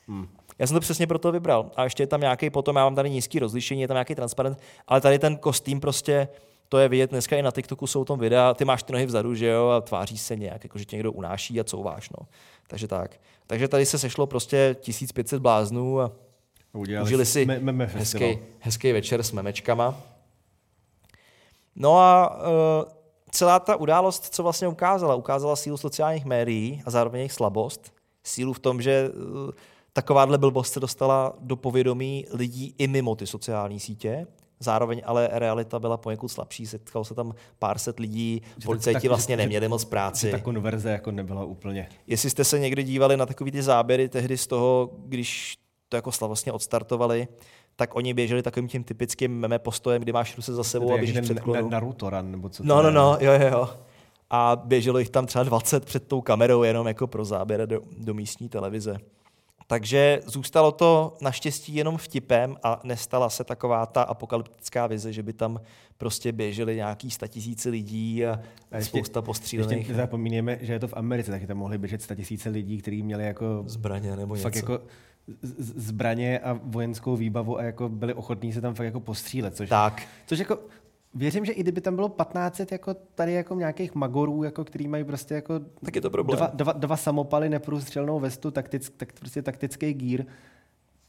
Hmm. Já jsem to přesně proto vybral. A ještě je tam nějaký, potom já mám tady nízký rozlišení, je tam nějaký transparent, ale tady ten kostým prostě, to je vidět dneska i na TikToku jsou tam videa, ty máš ty nohy vzadu, že jo, a tváří se nějak, jako že tě někdo unáší a couváš, no. Takže tak. Takže tady se sešlo prostě 1500 bláznů a Udělali užili si me, me, me festival. hezký, hezký večer s memečkama. No a uh, celá ta událost, co vlastně ukázala, ukázala sílu sociálních médií a zároveň jejich slabost. Sílu v tom, že uh, takováhle blbost se dostala do povědomí lidí i mimo ty sociální sítě. Zároveň ale realita byla poněkud slabší, setkalo se tam pár set lidí, policajti vlastně že- neměli moc Že práci. ta konverze jako nebyla úplně. Jestli jste se někdy dívali na takový ty záběry tehdy z toho, když to jako slavostně odstartovali, tak oni běželi takovým tím typickým meme postojem, kdy máš ruce za sebou a běžíš před na, Naruto run, nebo co No, no, no, jo, jo, jo. A běželo jich tam třeba 20 před tou kamerou jenom jako pro záběr do, do místní televize. Takže zůstalo to naštěstí jenom vtipem a nestala se taková ta apokalyptická vize, že by tam prostě běželi nějaký statisíce lidí a, A ještě- spousta postřílených Ještě zapomínáme, že je to v Americe, taky tam mohli běžet tisíce lidí, kteří měli jako zbraně nebo něco. fakt jako zbraně a vojenskou výbavu a jako byli ochotní se tam fakt jako postřílet, což, Tak, což jako Věřím, že i kdyby tam bylo 15 jako tady jako nějakých magorů, jako, který mají prostě jako tak je to problém. dva, dva, dva samopaly, neprůstřelnou vestu, taktic, tak prostě taktický gír,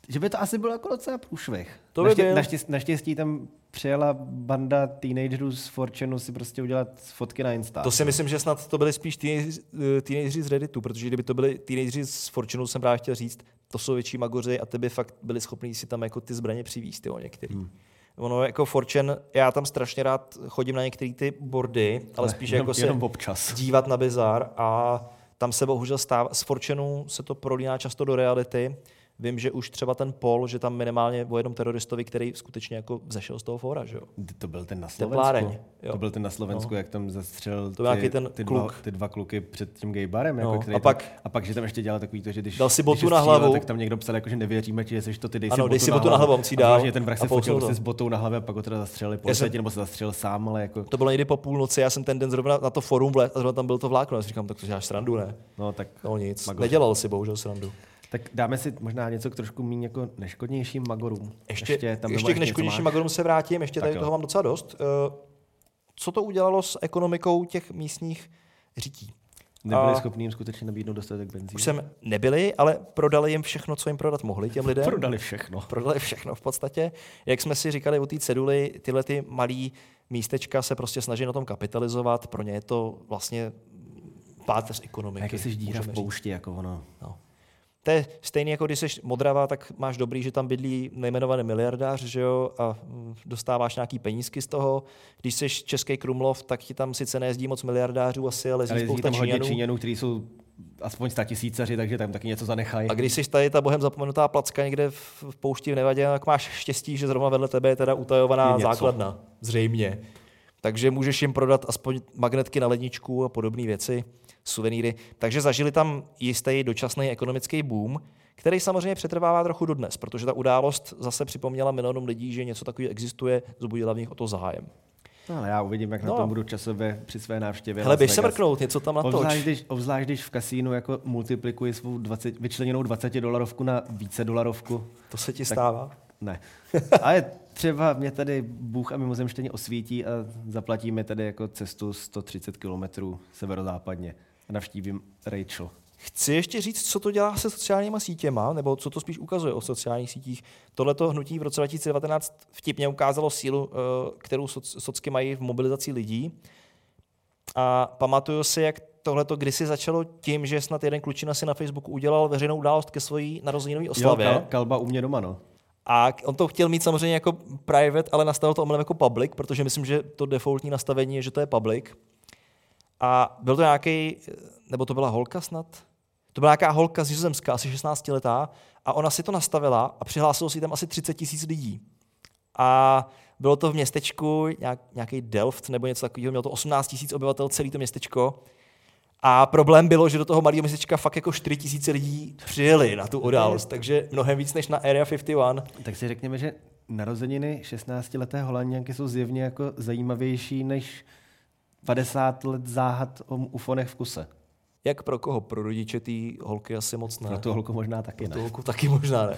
že by to asi bylo jako docela průšvih. To by Naště, byl. naštěstí, naštěstí tam přijela banda teenagerů z Fortuneu si prostě udělat fotky na Insta. To si myslím, že snad to byli spíš teenageři teenageři z Redditu, protože kdyby to byli teenageři z Fortune, jsem právě chtěl říct, to jsou větší magoři a ty by fakt byli schopni si tam jako ty zbraně přivízt, jo, některý. Hmm. Ono jako Fortune, já tam strašně rád chodím na některé ty bordy, ale spíš jenom, jako se jenom občas. dívat na bizar a tam se bohužel stává, z Fortuneu se to prolíná často do reality. Vím, že už třeba ten Pol, že tam minimálně o jednom teroristovi, který skutečně jako vzešel z toho fóra, že jo. To byl ten na Tepláreň, Slovensku. jo. To byl ten na Slovensku, no. jak tam zastřelil To ty, ten ty, dva, ty dva kluky před tím gay barem. No, Jako, který a tam, pak- a pak, že tam ještě dělal takový to, že když, Dal si když botu je na střílel, hlavu. tak tam někdo psal, jako, že nevěříme ti, že jsi to ty, dej Ano, si dej botu si na botu na hlavu. on si A dal vyloženě ten vrah a se fotil s botou na hlavě a pak ho teda zastřelili policajti, nebo se zastřelil sám, ale jako, To bylo někdy po půlnoci, já jsem ten den zrovna na to forum vlez a zrovna tam byl to vlákno. Já si říkám, tak to děláš srandu, ne? no tak, No nic, nedělal si bohužel srandu. Tak dáme si možná něco k trošku méně jako neškodnějším magorům. Ještě, ještě, tam ještě k neškodnějším magorům se vrátím, ještě Tak tady jo. toho mám docela dost. Eh, Co to udělalo s ekonomikou těch místních řití? Nebyli A- schopni jim skutečně nabídnout dostatek benzínu. Už jsem nebyli, ale prodali jim všechno, co jim prodat mohli těm lidem. [laughs] Prodali všechno. Prodali všechno v podstatě. Jak jsme si říkali u té ceduly, tyhle ty malý místečka se prostě snaží na tom kapitalizovat. Pro ně je to vlastně páteř ekonomiky. jak jsi díra v můžeme říct. poušti, jako ono. No. To je stejný, jako když jsi Modrava, tak máš dobrý, že tam bydlí nejmenovaný miliardář, že jo, a mm, dostáváš nějaký penízky z toho. Když jsi Český Krumlov, tak ti tam sice nejezdí moc miliardářů asi, ale jezdí Ale jezdí spousta tam hodně Číňanů. Kteří jsou aspoň statisícaři, takže tam taky něco zanechají. A když jsi tady ta bohem zapomenutá placka někde v poušti v Nevadě, tak máš štěstí, že zrovna vedle tebe je teda utajovaná Je základna. Zřejmě. Takže můžeš jim prodat aspoň magnetky na ledničku a podobné věci, suvenýry. Takže zažili tam jistý dočasný ekonomický boom, který samozřejmě přetrvává trochu dodnes, protože ta událost zase připomněla milionům lidí, že něco takového existuje, zbudila v nich o to zájem. No, ale já uvidím, jak No. na tom budu časově při své návštěvě. Hele, běž se mrknout, něco tam natoč. Obzvlášť když, obzvlášť, když v kasínu jako multiplikuji svou 20, vyčleněnou 20 dolarovku na více dolarovku. To se ti stává. Ne. [laughs] Ale třeba mě tady Bůh a mimozemštění osvítí a zaplatí mi tady jako cestu 130 km severozápadně. Navštívím Rachel. Chci ještě říct, co to dělá se sociálníma sítěma, nebo co to spíš ukazuje o sociálních sítích. Tohleto hnutí v roce 2019 vtipně ukázalo sílu, eh, kterou soc- socky mají v mobilizaci lidí. A pamatuju si, jak tohleto kdysi začalo tím, že snad jeden klučina si na Facebooku udělal veřejnou událost ke své narozeninové oslavě. Jo, kal, kalba u mě doma, no. A on to chtěl mít samozřejmě jako private, ale nastavil to omylem jako public, protože myslím, že to defaultní nastavení je, že to je public. A byl to nějaký, nebo to byla holka snad? To byla nějaká holka z Nizozemska, asi 16 letá, a ona si to nastavila a přihlásilo si tam asi 30 tisíc lidí. A bylo to v městečku, nějak, nějaký Delft nebo něco takového, mělo to 18 tisíc obyvatel, celé to městečko. A problém bylo, že do toho malého městečka fakt jako 4 tisíce lidí přijeli na tu událost, takže mnohem víc než na Area 51. Tak si řekněme, že narozeniny 16-leté Holanděnky jsou zjevně jako zajímavější než 50 let záhad o ufonech v kuse. Jak pro koho? Pro rodiče té holky asi moc ne. Pro tu holku možná taky Pro tu ne. holku taky možná ne.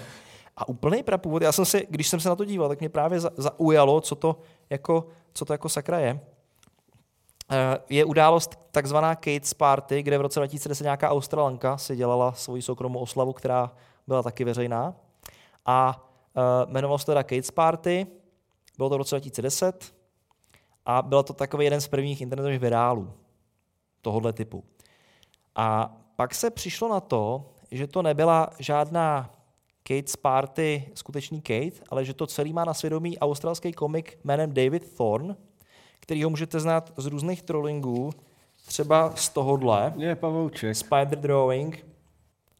A úplný prapůvod, já jsem se, když jsem se na to díval, tak mě právě za- zaujalo, co to jako, co to jako sakra je. Eh, Je událost takzvaná Kate's Party, kde v roce 2010 nějaká Australanka si dělala svoji soukromou oslavu, která byla taky veřejná. A uh, jmenovalo se teda Kate's Party, bylo to v roce 2010 a byl to takový jeden z prvních internetových virálů tohohle typu. A pak se přišlo na to, že to nebyla žádná Kate's Party, skutečný Kate, ale že to celý má na svědomí australský komik jménem David Thorne, který ho můžete znát z různých trollingů, třeba z tohohle, Je pavouček. Spider Drawing,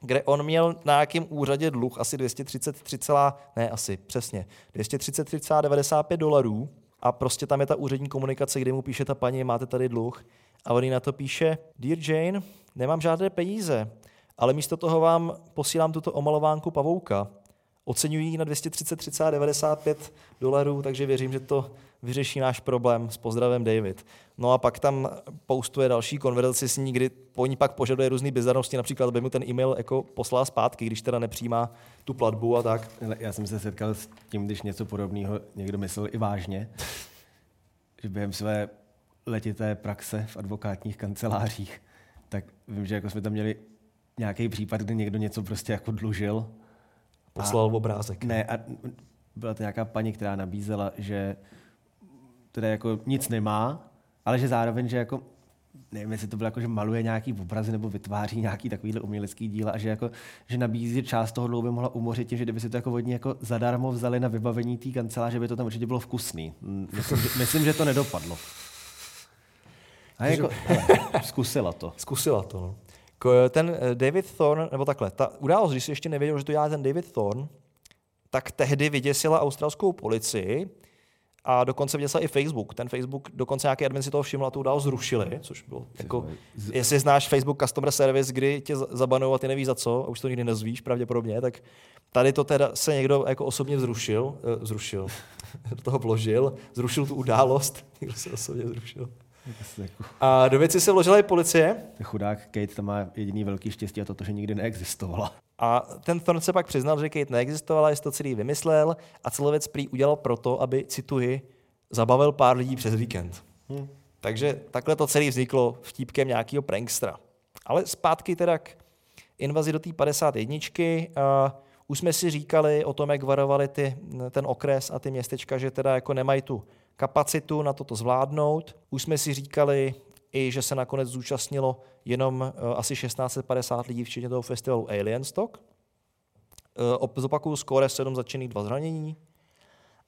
kde on měl na nějakém úřadě dluh asi 233, ne asi, přesně, 233,95 dolarů a prostě tam je ta úřední komunikace, kde mu píše ta paní, máte tady dluh a on jí na to píše, Dear Jane, nemám žádné peníze, ale místo toho vám posílám tuto omalovánku pavouka. Oceňují na 233,95 dolarů, takže věřím, že to vyřeší náš problém. S pozdravem David. No a pak tam postuje další konverzaci s ní, kdy po ní pak požaduje různé bizarnosti, například by mu ten e-mail jako poslal zpátky, když teda nepřijímá tu platbu a tak. Já jsem se setkal s tím, když něco podobného někdo myslel i vážně, [laughs] že během své letité praxe v advokátních kancelářích, tak vím, že jako jsme tam měli nějaký případ, kdy někdo něco prostě jako dlužil. Poslal a, obrázek. Ne, a byla to nějaká paní, která nabízela, že teda jako nic nemá, ale že zároveň, že jako nevím, jestli to bylo jako, že maluje nějaký obrazy nebo vytváří nějaký takovýhle umělecký díl a že, jako, že nabízí část toho dlouho by mohla umořit tím, že kdyby si to jako vodní jako zadarmo vzali na vybavení té kanceláře, by to tam určitě bylo vkusný. Myslím, že, myslím, že to nedopadlo. A jako, ale, zkusila to. Zkusila to, no. Ten eh, David Thorne, nebo takhle, ta událost, když si ještě nevěděl, že to dělá ten David Thorne, tak tehdy vyděsila australskou policii, a dokonce vyděsila i Facebook. Ten Facebook, dokonce nějaký admin si toho všiml a tu událost zrušili, což bylo jako, jestli znáš Facebook Customer Service, kdy tě zabanou a ty nevíš za co, a už to nikdy nezvíš pravděpodobně, tak tady to teda se někdo jako osobně zrušil, uh, [laughs] zrušil, do toho vložil, zrušil tu událost, [laughs] někdo se osobně zrušil. A do věci se vložila i policie. Chudák Kate tam má jediný velký štěstí a to, že nikdy neexistovala. A ten Thorn se pak přiznal, že Kate neexistovala, že to celý vymyslel a celou věc prý udělal proto, aby, cituji, zabavil pár lidí přes víkend. Hmm. Takže takhle to celé vzniklo vtípkem nějakého prankstra. Ale zpátky teda k invazi do té 51. Uh, už jsme si říkali o tom, jak varovali ty, ten okres a ty městečka, že teda jako nemají tu kapacitu na toto zvládnout. Už jsme si říkali i, že se nakonec zúčastnilo jenom uh, asi 1650 lidí, včetně toho festivalu Alien Stock. Uh, zopakuju skóre 7 začených, 2 zranění.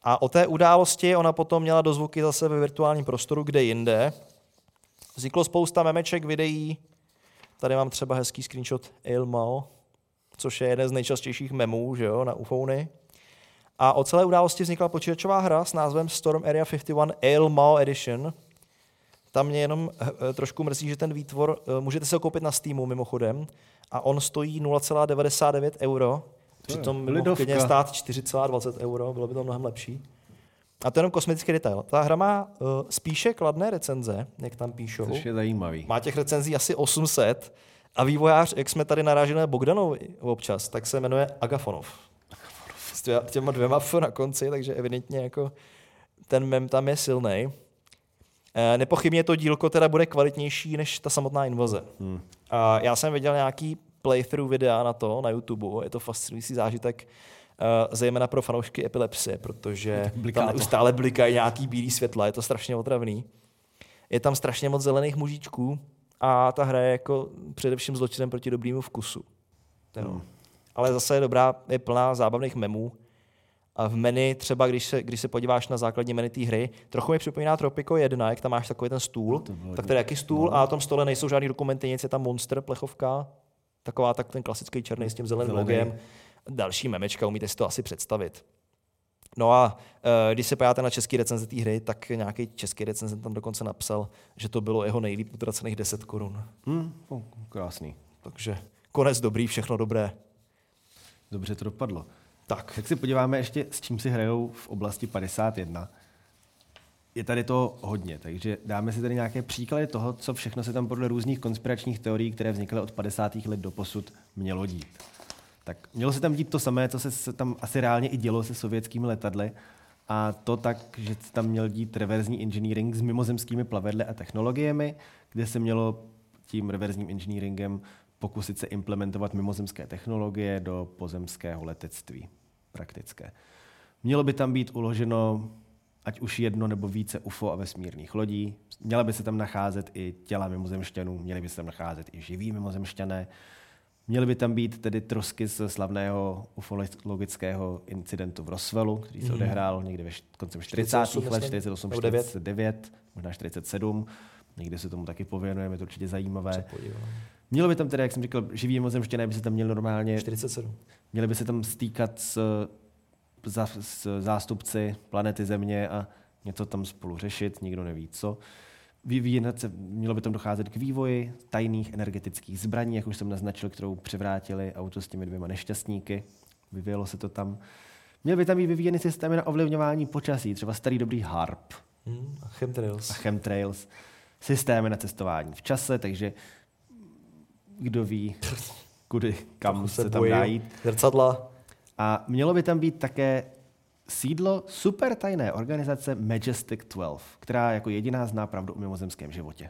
A o té události ona potom měla dozvuky zase ve virtuálním prostoru, kde jinde. Vzniklo spousta memeček, videí. Tady mám třeba hezký screenshot Ailmao, což je jeden z nejčastějších memů že jo, na ufouny. A o celé události vznikla počítačová hra s názvem Storm Area 51 Ailmao Edition. Tam mě jenom eh, trošku mrzí, že ten výtvor, eh, můžete se ho koupit na Steamu mimochodem, a on stojí 0,99 euro, Přitom mohl klidně stát 4,20 euro, bylo by to mnohem lepší. A to je jenom kosmetický detail. Ta hra má uh, spíše kladné recenze, jak tam píšou. Což je zajímavý. Má těch recenzí asi 800 a vývojář, jak jsme tady naráželi na Bogdanovi občas, tak se jmenuje Agafonov. S těma dvěma F na konci, takže evidentně jako ten mem tam je silný. E, nepochybně to dílko teda bude kvalitnější než ta samotná invaze. Hmm. A já jsem viděl nějaký playthrough videa na to, na YouTube. Je to fascinující zážitek, uh, zejména pro fanoušky epilepsie, protože [laughs] tam neustále blikají nějaký bílý světla, je to strašně otravný. Je tam strašně moc zelených mužičků a ta hra je jako především zločinem proti dobrému vkusu. Hmm. Ale zase je dobrá, je plná zábavných memů. A v menu, třeba když se, když se podíváš na základní menu té hry, trochu mi připomíná Tropico 1, jak tam máš takový ten stůl, tak to je jaký stůl no. a na tom stole nejsou žádný dokumenty, nic je tam monster, plechovka, Taková tak ten klasický černý s tím zeleným logem. Další memečka, umíte si to asi představit. No a uh, když se podíváte na český recenze té hry, tak nějaký český recenzent tam dokonce napsal, že to bylo jeho nejlíp utracených 10 korun. Hmm, krásný. Takže konec dobrý, všechno dobré. Dobře to dopadlo. Tak. Tak si podíváme ještě, s čím si hrajou v oblasti 51 je tady to hodně, takže dáme si tady nějaké příklady toho, co všechno se tam podle různých konspiračních teorií, které vznikly od 50. let do posud, mělo dít. Tak mělo se tam dít to samé, co se tam asi reálně i dělo se sovětskými letadly, a to tak, že tam měl dít reverzní engineering s mimozemskými plavedly a technologiemi, kde se mělo tím reverzním engineeringem pokusit se implementovat mimozemské technologie do pozemského letectví praktické. Mělo by tam být uloženo ať už jedno nebo více UFO a vesmírných lodí. Měla by se tam nacházet i těla mimozemšťanů, měly by se tam nacházet i živí mimozemšťané. Měly by tam být tedy trosky z slavného ufologického incidentu v Roswellu, který se mhm. odehrál někdy ve koncem 40. let, 48, 49, možná 47. Někdy se tomu taky pověnujeme, je to určitě zajímavé. Mělo by tam tedy, jak jsem říkal, živí mimozemšťané by se tam měli normálně... 47. Měli by se tam stýkat s s zástupci planety Země a něco tam spolu řešit, nikdo neví co. vyvíjet se, mělo by tam docházet k vývoji tajných energetických zbraní, jak už jsem naznačil, kterou převrátili auto s těmi dvěma nešťastníky. Vyvíjelo se to tam. Měly by tam být vyvíjeny systémy na ovlivňování počasí, třeba starý dobrý HARP Hmm, a chemtrails. a chemtrails, systémy na cestování v čase, takže kdo ví, kudy, kam Trochu se, tam dá jít. Zrcadla. A mělo by tam být také sídlo super tajné organizace Majestic 12, která jako jediná zná pravdu o mimozemském životě.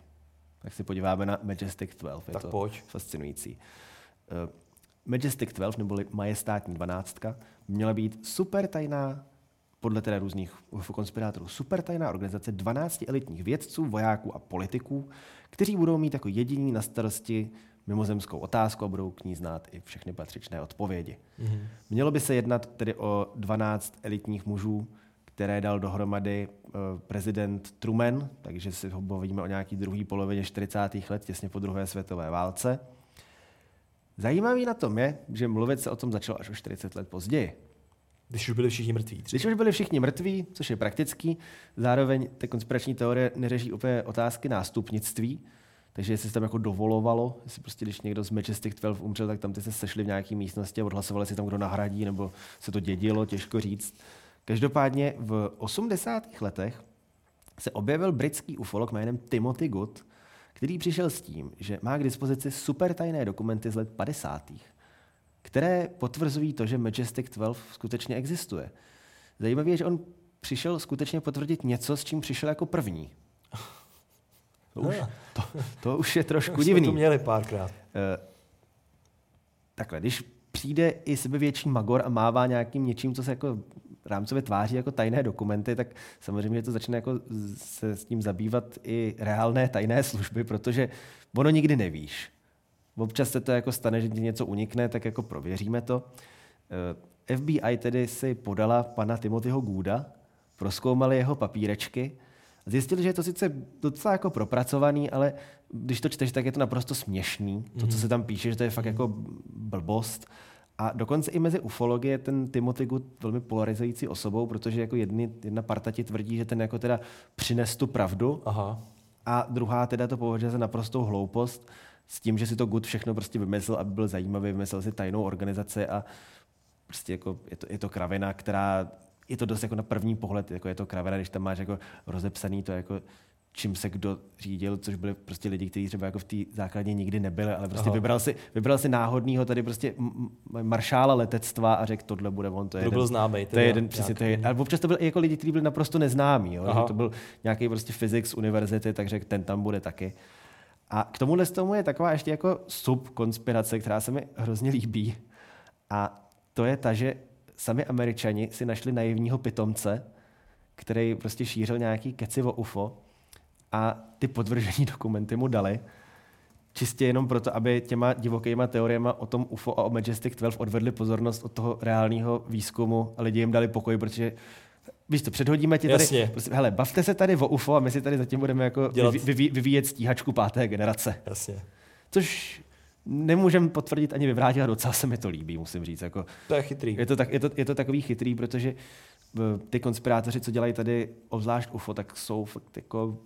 Tak si podíváme na Majestic 12. Je Tak to pojď. fascinující. Uh, Majestic 12, neboli majestátní dvanáctka, měla být super tajná, podle teda různých konspirátorů, super tajná organizace 12 elitních vědců, vojáků a politiků, kteří budou mít jako jediní na starosti mimozemskou otázku a budou k ní znát i všechny patřičné odpovědi. Mhm. Mělo by se jednat tedy o 12 elitních mužů, které dal dohromady eh, prezident Truman, takže si ho bavíme o nějaký druhý polovině 40. let, těsně po druhé světové válce. Zajímavý na tom je, že mluvit se o tom začalo až o 40 let později. Když už byli všichni mrtví. Když už byli všichni mrtví, což je praktický, zároveň ty konspirační teorie neřeší úplně otázky nástupnictví, takže jestli se tam jako dovolovalo, jestli prostě když někdo z Majestic 12 umřel, tak tam ty se sešli v nějaké místnosti a odhlasovali si tam, kdo nahradí, nebo se to dědilo, těžko říct. Každopádně v 80. letech se objevil britský ufolog jménem Timothy Good, který přišel s tím, že má k dispozici super tajné dokumenty z let 50. které potvrzují to, že Majestic 12 skutečně existuje. Zajímavé je, že on přišel skutečně potvrdit něco, s čím přišel jako první. To už, to, to už je trošku jsme divný. tu měli párkrát. Eh, takhle, když přijde i sebevětší magor a mává nějakým něčím, co se jako rámcově tváří jako tajné dokumenty, tak samozřejmě to začne jako se s tím zabývat i reálné tajné služby, protože ono nikdy nevíš. Občas se to jako stane, že ti něco unikne, tak jako prověříme to. Eh, FBI tedy si podala pana Timothyho Gooda, proskoumali jeho papírečky zjistili, že je to sice docela jako propracovaný, ale když to čteš, tak je to naprosto směšný. To, co se tam píše, že to je fakt jako blbost. A dokonce i mezi ufology je ten Timothy Good velmi polarizující osobou, protože jako jedny, jedna parta ti tvrdí, že ten jako teda přines tu pravdu, Aha. a druhá teda to považuje za naprostou hloupost s tím, že si to Good všechno prostě vymyslel, aby byl zajímavý, vymyslel si tajnou organizaci a prostě jako je to, je to kravina, která je to dost jako na první pohled, jako je to kravina, když tam máš jako rozepsaný to jako čím se kdo řídil, což byli prostě lidi, kteří třeba jako v té základně nikdy nebyli, ale prostě Aha. vybral si, vybral si náhodného tady prostě maršála letectva a řekl, tohle bude on, to je jeden, byl známej, to je jeden, přesně, to je, ale občas to byly i jako lidi, kteří byli naprosto neznámí, jo? Aha. že to byl nějaký prostě fyzik z univerzity, tak řekl, ten tam bude taky. A k tomuhle z tomu je taková ještě jako subkonspirace, která se mi hrozně líbí. A to je ta, že sami američani si našli naivního pitomce, který prostě šířil nějaký keci o UFO a ty podvržený [laughs] dokumenty mu dali, čistě jenom proto, aby těma divokýma teoriema o tom UFO a o Majestic 12 odvedli pozornost od toho reálného výzkumu a lidi jim dali pokoj, protože Víš to, předhodíme ti tady, Jasně. prostě, hele, bavte se tady o UFO a my si tady zatím budeme jako Dělat- vyví, vyví, vyvíjet stíhačku páté generace. Jasně. Což nemůžem potvrdit ani vyvrátit a docela se mi to líbí, musím říct. Jako, To je chytrý. je, to tak, je, to, je to takový chytrý, protože eh, ty konspirátoři, co dělají tady obzvlášť UFO, tak jsou fakt jako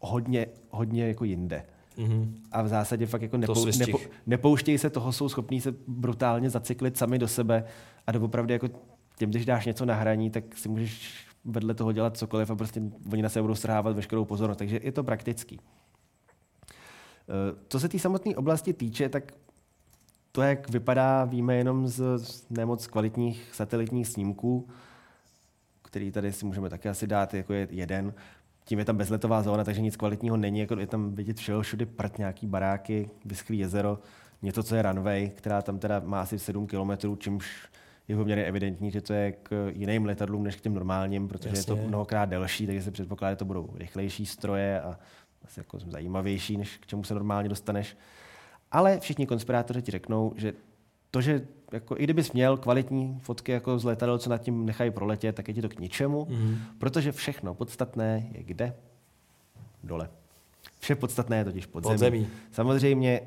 hodně, hodně jako jinde. Mhm. A v zásadě fakt jako nepou, svistích. nepo, nepouštějí se toho, jsou schopní se brutálně zacyklit sami do sebe a doopravdy jako těm, když dáš něco na hraní, tak si můžeš vedle toho dělat cokoliv a prostě oni na sebe budou strhávat veškerou pozornost. Takže je to praktický. Eh, Co se té samotné oblasti týče, tak to, jak vypadá, víme jenom z nemoc kvalitních satelitních snímků, který tady si můžeme také asi dát, jako je jeden. Tím je tam bezletová zóna, takže nic kvalitního není, jako je tam vidět všeho, všude prd, nějaký baráky, vyschlý jezero, něco, co je runway, která tam teda má asi 7 kilometrů, čímž je poměrně evidentní, že to je k jiným letadlům než k těm normálním, protože je to Jasně. mnohokrát delší, takže se předpokládá, že to budou rychlejší stroje a asi jako zajímavější, než k čemu se normálně dostaneš. Ale všichni konspirátoři ti řeknou, že to, že jako, i kdybys měl kvalitní fotky jako z letadel, co nad tím nechají proletět, tak je ti to k ničemu, Mhm. protože všechno podstatné je kde? Dole. Vše podstatné je totiž podzemí. Podzemí. Samozřejmě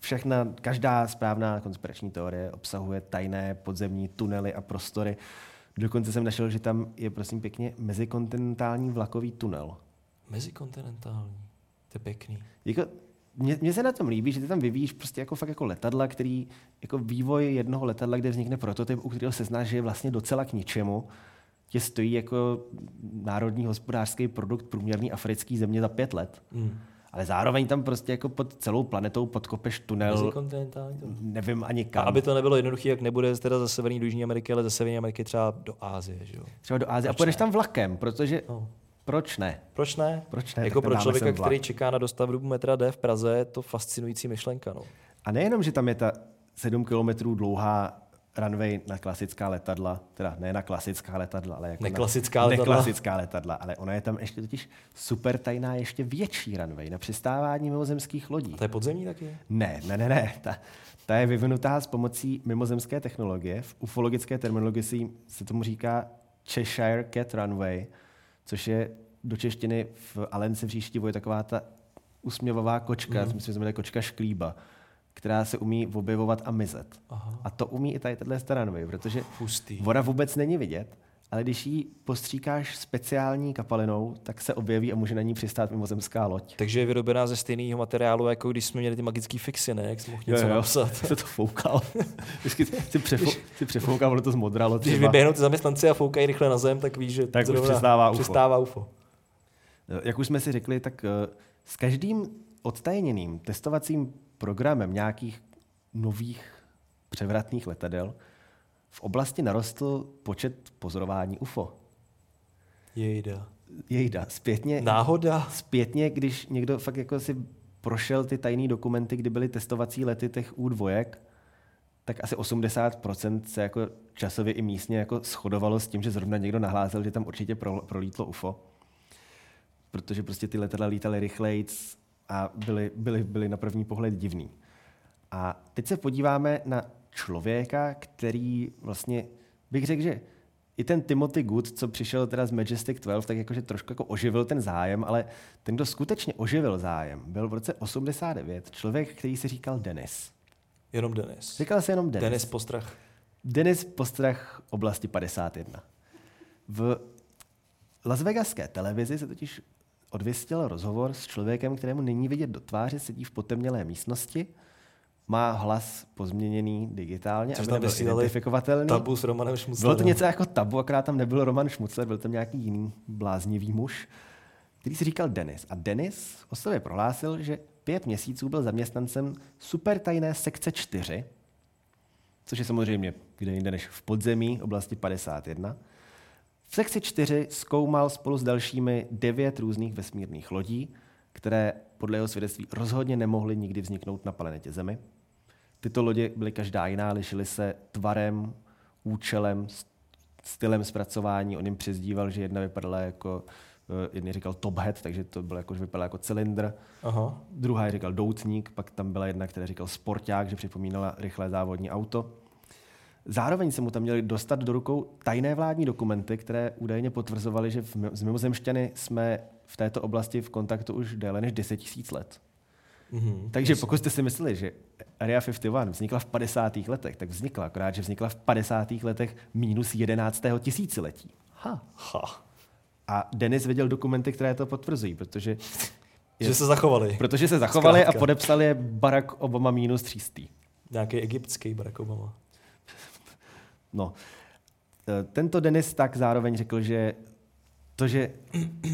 všechna, každá správná konspirační teorie obsahuje tajné podzemní tunely a prostory. Dokonce jsem našel, že tam je prosím pěkně mezikontinentální vlakový tunel. Mezikontinentální. To je pěkný. Jako, mně, mně se na tom líbí, že ty tam vyvíjíš prostě jako fakt jako letadla, který, jako vývoj jednoho letadla, kde vznikne prototyp, u kterého se zná, že je vlastně docela k ničemu, tě stojí jako národní hospodářský produkt průměrný africký země za pět let. Mm. Ale zároveň tam prostě jako pod celou planetou podkopeš tunel, nevím ani A kam. aby to nebylo jednoduché, jak nebude teda ze severní do Jižní Ameriky, ale ze severní Ameriky třeba do Ázie, že jo? Třeba do Ázie. A půjdeš tam vlakem, protože No. proč ne? Proč ne? Proč ne? Jako pro člověka, který čeká na dostavbu metra D v Praze, je to fascinující myšlenka. No. A nejenom, že tam je ta 7 kilometrů dlouhá runway na klasická letadla, teda ne na klasická letadla, ale jako Neklasická na, letadla. neklasická letadla, ale ona je tam ještě totiž super tajná, ještě větší runway na přistávání mimozemských lodí. A to je podzemní taky? Ne, ne, ne, ne. Ta, ta je vyvinutá s pomocí mimozemské technologie. V ufologické terminologii se tomu říká Cheshire Cat Runway, což je do češtiny v Alence v Říšti je taková ta usměvavá kočka, mm. myslím, že se jmenuje kočka šklíba, která se umí objevovat a mizet. Aha. A to umí i tady tato runway, protože Hustý. ona vůbec není vidět, ale když ji postříkáš speciální kapalinou, tak se objeví a může na ní přistát mimozemská loď. Takže je vyrobená ze stejného materiálu, jako když jsme měli ty magické fixy, ne? Jak jsem mohl něco napsat. [laughs] se to foukal. Vždycky si, přefou, si přefoukal, ono to zmodralo Když třeba. vyběhnou ty zaměstnanci a foukají rychle na zem, tak víš, že Tak už zrovna přistává UFO. přistává UFO. Jak už jsme si řekli, tak eh, s každým odtajněným testovacím programem nějakých nových převratných letadel v oblasti narostl počet pozorování UFO. Jejda. Jejda, zpětně, Náhoda. zpětně, když někdo fakt jako si prošel ty tajné dokumenty, kdy byly testovací lety těch U2, tak asi 80% se jako časově i místně jako shodovalo s tím, že zrovna někdo nahlásil, že tam určitě pro, prolítlo UFO. Protože prostě ty letadla lítaly rychleji a byly, byly, byly na první pohled divný. A teď se podíváme na člověka, který vlastně, bych řekl, že i ten Timothy Good, co přišel teda z Majestic 12, tak jakože trošku jako oživil ten zájem, ale ten, kdo skutečně oživil zájem, byl v roce 89 člověk, který se říkal Dennis. Jenom Denis. Říkal se jenom Dennis. Denis Postrach. Denis Postrach oblasti 51. V Las Vegaské televizi se totiž odvystěl rozhovor s člověkem, kterému není vidět do tváře, sedí v potemnělé místnosti, má hlas pozměněný digitálně, Což aby nebyl identifikovatelný. Tabu s Romanem Šmuclerem. Bylo to něco jako tabu, akorát tam nebyl Roman Šmucler, byl tam nějaký jiný bláznivý muž, který si říkal Denis. A Denis o sobě prohlásil, že pět měsíců byl zaměstnancem super tajné sekce 4, což je samozřejmě kde jinde než v podzemí oblasti 51. V sekci 4 zkoumal spolu s dalšími devět různých vesmírných lodí, které podle jeho svědectví rozhodně nemohly nikdy vzniknout na planetě Zemi. Tyto lodě byly každá jiná, lišily se tvarem, účelem, stylem zpracování. On jim přezdíval, že jedna vypadala jako, eh, jedný říkal top hat, takže to bylo jako, že vypadala jako cylindr. Aha. Druhá je říkal doutník, pak tam byla jedna, která říkal sporták, že připomínala rychlé závodní auto. Zároveň se mu tam měli dostat do rukou tajné vládní dokumenty, které údajně potvrzovaly, že v mi- s mimozemšťany jsme v této oblasti v kontaktu už déle než 10 tisíc let. Mhm. Takže pokud jste si mysleli, že Area 51 vznikla v 50. letech, tak vznikla, akorát, že vznikla v 50. letech minus 11. tisíciletí. Ha. Ha. A Denis viděl dokumenty, které to potvrzují, protože, [laughs] Že se zachovali. protože se zachovali Zkrátka. a podepsali je Barack Obama minus třístý. Nějaký egyptský Barack Obama. No. E, Tento Denis tak zároveň řekl, že to, že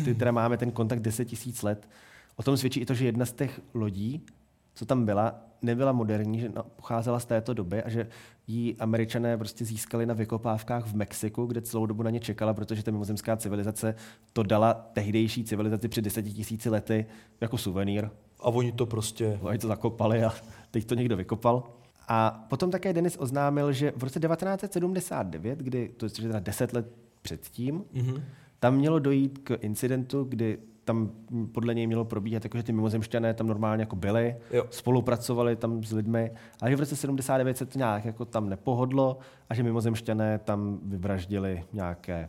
ty teda máme ten kontakt 10 tisíc let, o tom svědčí i to, že jedna z těch lodí, co tam byla, nebyla moderní, že pocházela z této doby a že ji američané prostě získali na vykopávkách v Mexiku, kde celou dobu na ně čekala, protože ta mimozemská civilizace to dala tehdejší civilizaci před deseti tisíci lety jako suvenýr. A oni to prostě... Oni to zakopali a teď to někdo vykopal. A potom také Denis oznámil, že v roce 1979, kdy, to je teda 10 let předtím, Mhm. tam mělo dojít k incidentu, kdy tam podle něj mělo probíhat, jako, že ty mimozemšťané tam normálně jako byli, Jo. spolupracovali tam s lidmi, ale že v roce 79 se to nějak jako tam nepohodlo a že mimozemšťané tam vyvraždili nějaké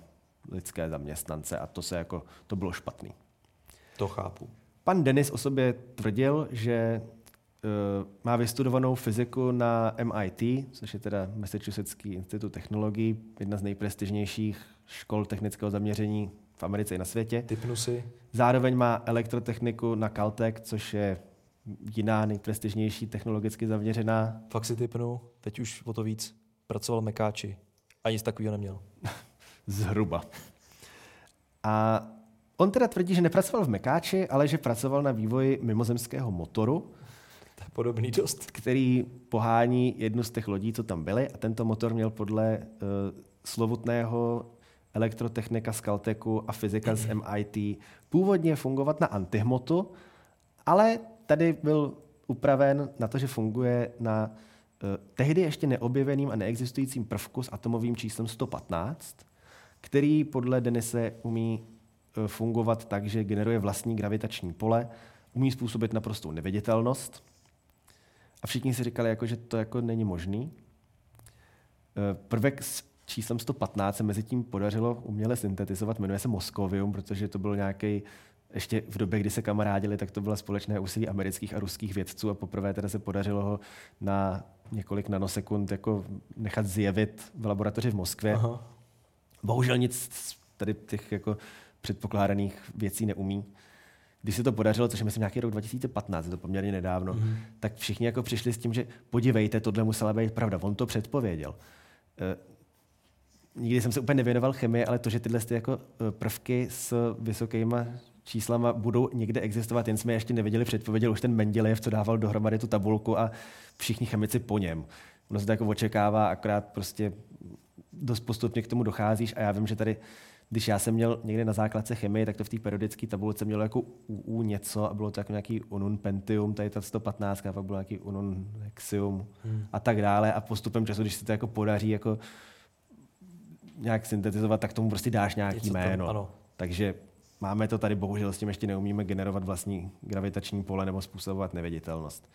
lidské zaměstnance a to se jako, to bylo špatný. To chápu. Pan Denis o sobě tvrdil, že má vystudovanou fyziku na MIT, což je teda Massachusettský institut technologií, jedna z nejprestižnějších škol technického zaměření v Americe i na světě. Typnu si. Zároveň má elektrotechniku na Caltech, což je jiná nejprestižnější technologicky zaměřená. Fakt si typnu, teď už o to víc. Pracoval v Mekáči a nic takového neměl. [laughs] Zhruba. A on teda tvrdí, že nepracoval v Mekáči, ale že pracoval na vývoji mimozemského motoru, [laughs] To je podobný dost. který pohání jednu z těch lodí, co tam byly. A tento motor měl podle uh, slovutného elektrotechnika z Caltechu a fyzika z MIT původně fungovat na antihmotu, ale tady byl upraven na to, že funguje na uh, tehdy ještě neobjeveným a neexistujícím prvku s atomovým číslem 115, který podle Denise umí uh, fungovat tak, že generuje vlastní gravitační pole, umí způsobit naprostou neviditelnost, a všichni si říkali, jako, že to jako není možný. Eh, Prvek s číslem 115 se mezi tím podařilo uměle syntetizovat, jmenuje se Moskovium, protože to byl nějaký ještě v době, kdy se kamarádili, tak to bylo společné úsilí amerických a ruských vědců a poprvé teda se podařilo ho na několik nanosekund jako nechat zjevit v laboratoři v Moskvě. Aha. Bohužel nic tady těch jako předpokládaných věcí neumí. Když se to podařilo, což je myslím nějaký rok 2015, je to poměrně nedávno, mm. tak všichni jako přišli s tím, že podívejte, tohle musela být pravda. On to předpověděl. E, nikdy jsem se úplně nevěnoval chemii, ale to, že tyhle ty jako eh, prvky s vysokýma číslama budou někde existovat, jen jsme je ještě nevěděli, předpověděl už ten Mendelejev, co dával dohromady tu tabulku a všichni chemici po něm. Ono se to jako očekává, akorát prostě dost postupně k tomu docházíš a já vím, že tady, když já jsem měl někde na základce chemii, tak to v té periodické tabulce mělo jako UU něco a bylo to jako nějaký unun pentium, tady ta 115, a pak bylo nějaký unun hexium hmm. a tak dále a postupem času, když se to jako podaří jako nějak syntetizovat, tak tomu prostě dáš nějaký tam, jméno. ano. Takže máme to tady, bohužel s tím ještě neumíme generovat vlastní gravitační pole nebo způsobovat neviditelnost.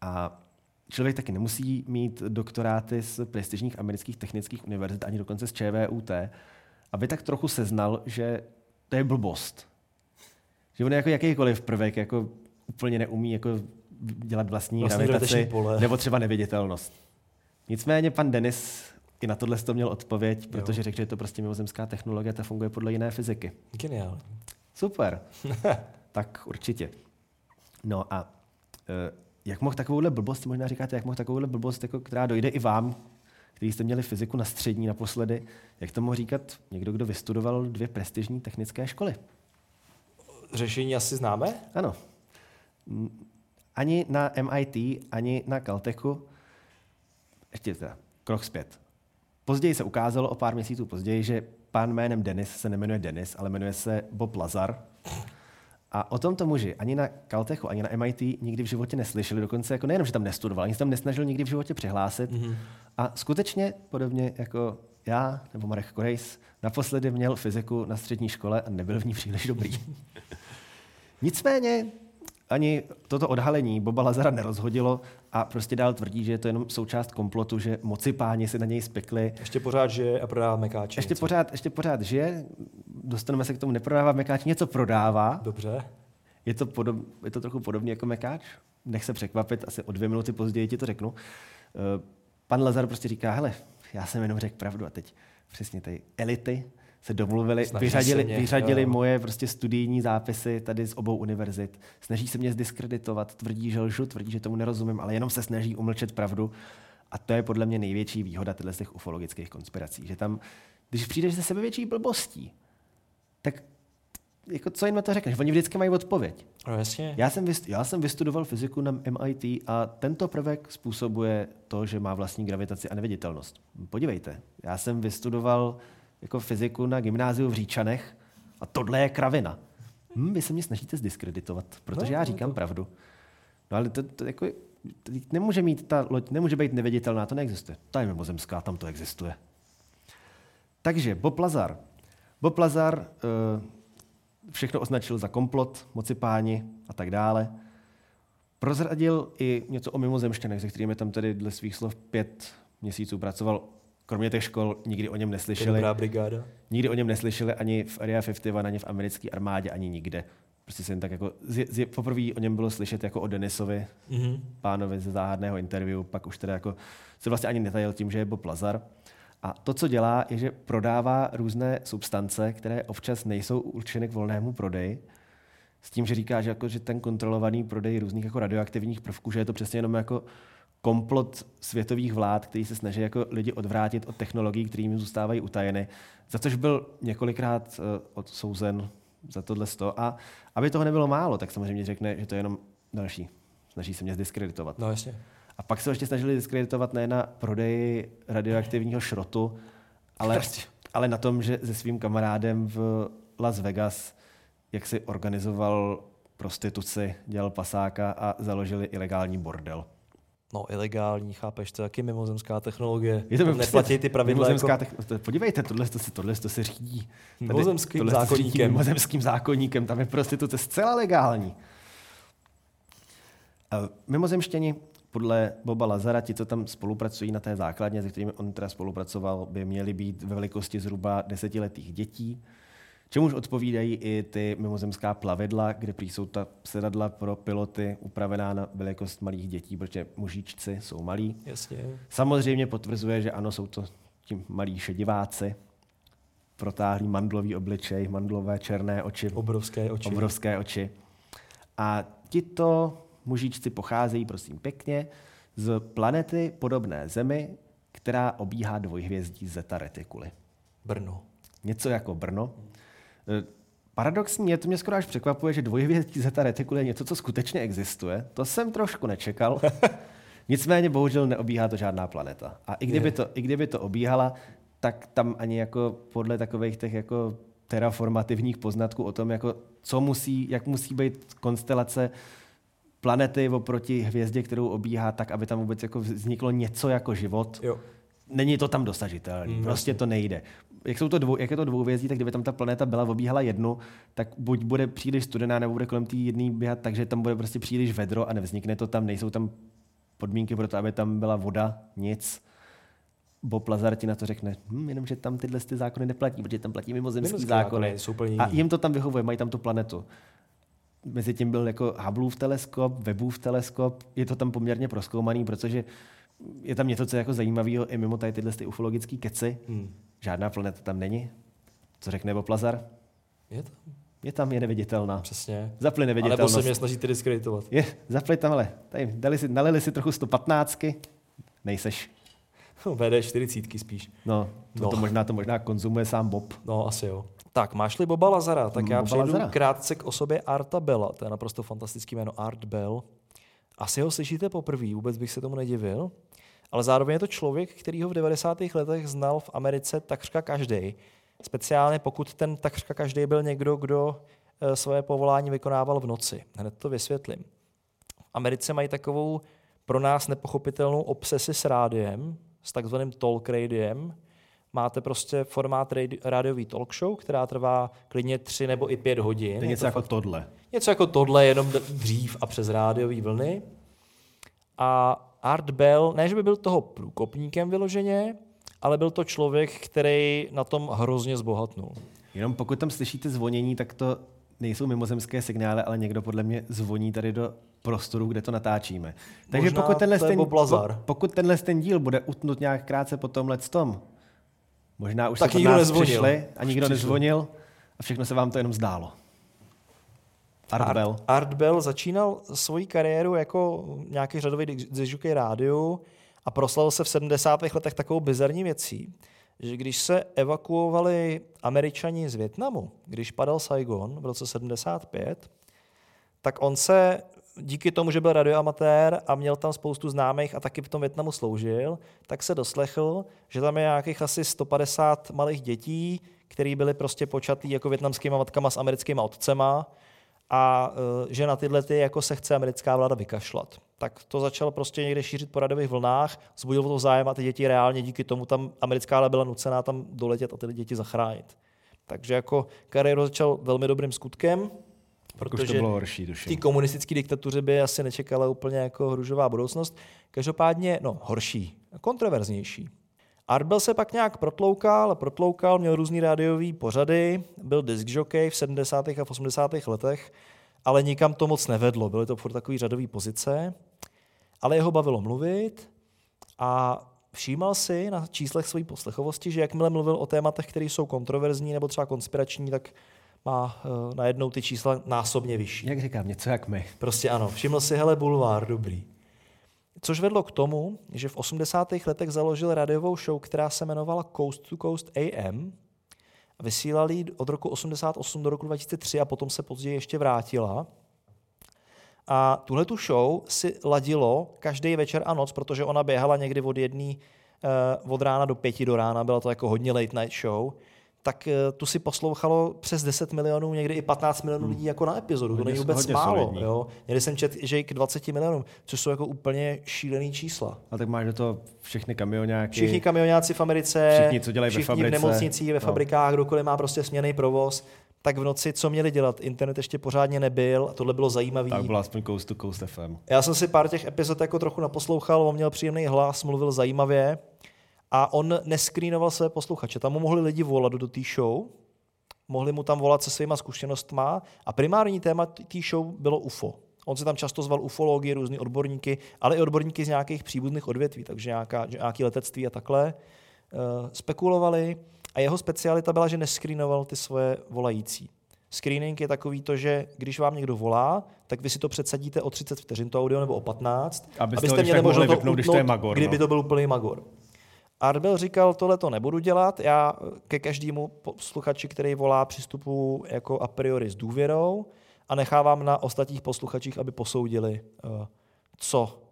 A člověk taky nemusí mít doktoráty z prestižních amerických technických univerzit, ani dokonce z ČVUT, aby tak trochu seznal, že to je blbost. Že on jako jakýkoliv prvek jako úplně neumí jako dělat vlastní Vlastní gravitaci, pole. nebo třeba neviditelnost. Nicméně pan Denis i na tohle to měl odpověď, protože řekl, že je to prostě mimozemská technologie, ta funguje podle jiné fyziky. Geniální. Super. [laughs] tak určitě. No a e, jak mohl takovouhle blbost, možná říkáte, jak mohl takovouhle blbost, jako, která dojde i vám, který jste měli fyziku na střední naposledy, jak to mohl říkat někdo, kdo vystudoval dvě prestižní technické školy? Řešení asi známe? Ano. Ani na MIT, ani na Caltechu, ještě teda, krok zpět. Později se ukázalo, o pár měsíců později, že pán jménem Denis se nemenuje Denis, ale jmenuje se Bob Lazar. A o tomto muži ani na Caltechu, ani na MIT nikdy v životě neslyšeli. Dokonce jako nejenom, že tam nestudoval, ani se tam nesnažil nikdy v životě přihlásit. Mm-hmm. A skutečně, podobně jako já nebo Marek Korejs, naposledy měl fyziku na střední škole a nebyl v ní příliš dobrý. [laughs] Nicméně ani toto odhalení Boba Lazara nerozhodilo a prostě dál tvrdí, že je to jenom součást komplotu, že moci páni si na něj spekli. Ještě pořád žije a prodává mekáče. Ještě něco. pořád, ještě pořád žije, dostaneme se k tomu, neprodává mekáč, něco prodává. Dobře. Je to, podob, je to trochu podobně jako mekáč? Nech se překvapit, asi o dvě minuty později ti to řeknu. Pan Lazar prostě říká, hele, já jsem jenom řekl pravdu a teď přesně ty elity se domluvili, Snaží vyřadili, se mě, vyřadili jo. moje prostě studijní zápisy tady z obou univerzit. Snaží se mě zdiskreditovat, tvrdí, že lžu, tvrdí, že tomu nerozumím, ale jenom se snaží umlčet pravdu. A to je podle mě největší výhoda těchto těch ufologických konspirací, že tam, když přijdeš ze sebevětší blbostí, tak jako co jim na to řekneš? Oni vždycky mají odpověď. No jasně. Já jsem, já jsem vystudoval fyziku na MIT a tento prvek způsobuje to, že má vlastní gravitaci a neviditelnost. Podívejte, já jsem vystudoval jako fyziku na gymnáziu v Říčanech a tohle je kravina. Hm, vy se mě snažíte zdiskreditovat, protože No, já no, říkám to- pravdu. No ale to, to jako, to nemůže mít ta loď, nemůže být neviditelná, to neexistuje. Ta je mimozemská, tam to existuje. Takže Bob Lazar. Bob Lazar uh, všechno označil za komplot, moci páni a tak dále. Prozradil i něco o mimozemštěnech, se kterými tam tedy dle svých slov pět měsíců pracoval. Kromě těch škol nikdy o něm neslyšeli. dobrá brigáda. Nikdy o něm neslyšeli ani v Area 51, ani v americké armádě, ani nikde. Prostě se jen tak jako, z, z, poprvé o něm bylo slyšet jako o Denisovi, Mhm. pánovi ze záhadného interview, pak už teda jako se vlastně ani netajil tím, že je Bob Lazar. A to, co dělá, je, že prodává různé substance, které občas nejsou určeny k volnému prodeji, s tím, že říká, že, jako, že ten kontrolovaný prodej různých jako radioaktivních prvků, že je to přesně jenom jako komplot světových vlád, který se snaží jako lidi odvrátit od technologií, které jim zůstávají utajeny, za což byl několikrát uh, odsouzen za tohle sto. A aby toho nebylo málo, tak samozřejmě řekne, že to je jenom další. Snaží se mě zdiskreditovat. No jasně. A pak se ještě snažili diskreditovat ne na prodeji radioaktivního šrotu, ale, ale na tom, že se svým kamarádem v Las Vegas jak si organizoval prostituci, dělal pasáka a založili ilegální bordel. No, ilegální, chápeš, to je taky mimozemská technologie. Je to Tam neplatí ty pravidla. Mimozemská Jako... techn- podívejte, tohle, to se, tohle to se řídí. Tady- Mimozemským tohle to se řídí zákoníkem. Mimozemským zákonníkem, tam je prostituce zcela legální. Mimozemštěni podle Boba Lazara, ti, co tam spolupracují na té základně, se kterými on teda spolupracoval, by měli být ve velikosti zhruba desetiletých dětí, čemuž odpovídají i ty mimozemská plavidla, kde prý jsou ta sedadla pro piloty upravená na velikost malých dětí, protože mužičci jsou malí. Jasně. Samozřejmě potvrzuje, že ano, jsou to ti malí šediváci, protáhlý mandlový obličej, mandlové černé oči, Obrovské oči. obrovské oči. A tito mužičci pocházejí, prosím pěkně, z planety podobné Zemi, která obíhá dvojhvězdí Zeta Reticuli. Brno. Něco jako Brno. E, Paradoxní je, to mě skoro až překvapuje, že dvojhvězdí Zeta Reticuli je něco, co skutečně existuje. To jsem trošku nečekal. [laughs] Nicméně bohužel neobíhá to žádná planeta. A i kdyby to, i kdyby to obíhala, tak tam ani jako podle takových těch jako terraformativních poznatků o tom, jako co musí, jak musí být konstelace planety oproti hvězdě, kterou obíhá, tak aby tam vůbec jako vzniklo něco jako život, Jo. není to tam dosažitelné. Mm, prostě to nejde. Jak, jsou to dvou, jak je to dvouvězdí, tak kdyby tam ta planeta byla, obíhala jednu, tak buď bude příliš studená, nebo bude kolem té jedné běhat, takže tam bude prostě příliš vedro a nevznikne to tam, nejsou tam podmínky pro to, aby tam byla voda, nic. Bob Lazar ti na to řekne, hm, jenom, že tam tyhle ty zákony neplatí, protože tam platí mimozemský Mimozemský zákony. zákony A jim to tam vyhovuje, mají tam tu planetu. Mezi tím byl jako Hubbleův teleskop, Webův teleskop, je to tam poměrně proskoumaný, protože je tam něco, co je jako zajímavého i mimo tady tyhle ty ufologické keci. Hmm. Žádná planeta tam není. Co řekne Bob Lazar? Je to? Je tam, je neviditelná. Přesně. Zapli nebo neviditelnost. se mě snažíte diskreditovat. Je, zapli tam, ale tady dali si, nalili si trochu 115, nejseš. VD 40 spíš. No, to, No. to, možná, to možná konzumuje sám Bob. No, asi jo. Tak, máš-li Boba Lazara, tak já Boba přejdu Lazara. krátce k osobě Arta Bella. To je naprosto fantastický jméno Art Bell. Asi ho slyšíte poprvé, vůbec bych se tomu nedivil. Ale zároveň je to člověk, který ho v 90. letech znal v Americe takřka každý. Speciálně pokud ten takřka každý byl někdo, kdo eh, své povolání vykonával v noci. Hned to vysvětlím. V Americe mají takovou pro nás nepochopitelnou obsesi s rádiem, s takzvaným talk radiem. Máte prostě formát radi- rádiový talk show, která trvá klidně tři nebo i pět hodin. To je něco to jako tohle. Něco jako tohle, jenom dřív a přes rádiové vlny. A Art Bell, ne, že by byl toho průkopníkem vyloženě, ale byl to člověk, který na tom hrozně zbohatnul. Jenom pokud tam slyšíte zvonění, tak to nejsou mimozemské signály, ale někdo podle mě zvoní tady do prostoru, kde to natáčíme. Takže Možná pokud tenhle, ten, pokud tenhle ten díl bude utnut nějak krátce po tomhle tom, možná už Tak se nikdo nezvonil. přišli a nikdo Přišli. nezvonil a všechno se vám to jenom zdálo. Art Bell. Art Bell začínal svoji kariéru jako nějaký řadový dižukej rádiu a proslavil se v 70. letech takovou bizarní věcí, že když se evakuovali američani z Větnamu, když padal Saigon v roce 75, tak on se díky tomu, že byl radioamatér a měl tam spoustu známých a taky v tom Větnamu sloužil, tak se doslechl, že tam je nějakých asi 150 malých dětí, který byly prostě počatý jako větnamskýma matkama s americkýma otcema a e, že na tyhle ty jako se chce americká vláda vykašlat. Tak to začal prostě někde šířit po radových vlnách, zbudil to zájem a ty děti reálně díky tomu tam americká vláda byla nucená tam doletět a ty děti zachránit. Takže jako kariéru začal velmi dobrým skutkem, Protože to bylo horší, v té tuším. komunistické diktatuře by asi nečekala úplně jako hružová budoucnost. Každopádně, no, horší, kontroverznější. Arbel se pak nějak protloukal, protloukal, měl různý rádiový pořady, byl disc jockey v 70. a v 80. letech, ale nikam to moc nevedlo, byly to furt takový řadový pozice, ale jeho bavilo mluvit a všímal si na číslech své poslechovosti, že jakmile mluvil o tématech, které jsou kontroverzní nebo třeba konspirační, tak má uh, najednou ty čísla násobně vyšší. Jak říkám, něco jak my. Prostě ano, všiml si, hele, bulvár, dobrý. Což vedlo k tomu, že v 80. letech založil radiovou show, která se jmenovala Coast to Coast AM. Vysílali od roku 88 do roku 2003 a potom se později ještě vrátila. A tuhle tu show si ladilo každý večer a noc, protože ona běhala někdy od jedné uh, od rána do pěti do rána, byla to jako hodně late night show tak uh, tu si poslouchalo přes 10 milionů, někdy i 15 milionů hmm. lidí jako na epizodu. Hodně, to není vůbec málo. Jo? Někdy jsem čet, že i k 20 milionům, což jsou jako úplně šílený čísla. A tak máš do toho všechny kamionáky. Všichni kamionáci v Americe, všichni, co dělají všichni ve fabrice. v nemocnicích, ve no. fabrikách, kdokoliv má prostě směný provoz, tak v noci co měli dělat? Internet ještě pořádně nebyl a tohle bylo zajímavé. Tak bylo aspoň Coast to Coast FM. Já jsem si pár těch epizod jako trochu naposlouchal, on měl příjemný hlas, mluvil zajímavě a on neskrýnoval své posluchače. Tam mu mohli lidi volat do té show, mohli mu tam volat se svýma zkušenostma a primární téma té show bylo UFO. On se tam často zval ufology, různý odborníky, ale i odborníky z nějakých příbuzných odvětví, takže nějaká, nějaký letectví a takhle. Uh, spekulovali a jeho specialita byla, že neskrýnoval ty svoje volající. Screening je takový to, že když vám někdo volá, tak vy si to předsadíte o 30 vteřin to audio nebo o 15, abyste, abyste měli možnost to vypnout, když to je magor. Kdyby no. to byl úplný magor. Arbel říkal, tohle to nebudu dělat, já ke každému posluchači, který volá, přistupu jako a priori s důvěrou a nechávám na ostatních posluchačích, aby posoudili, eh, co,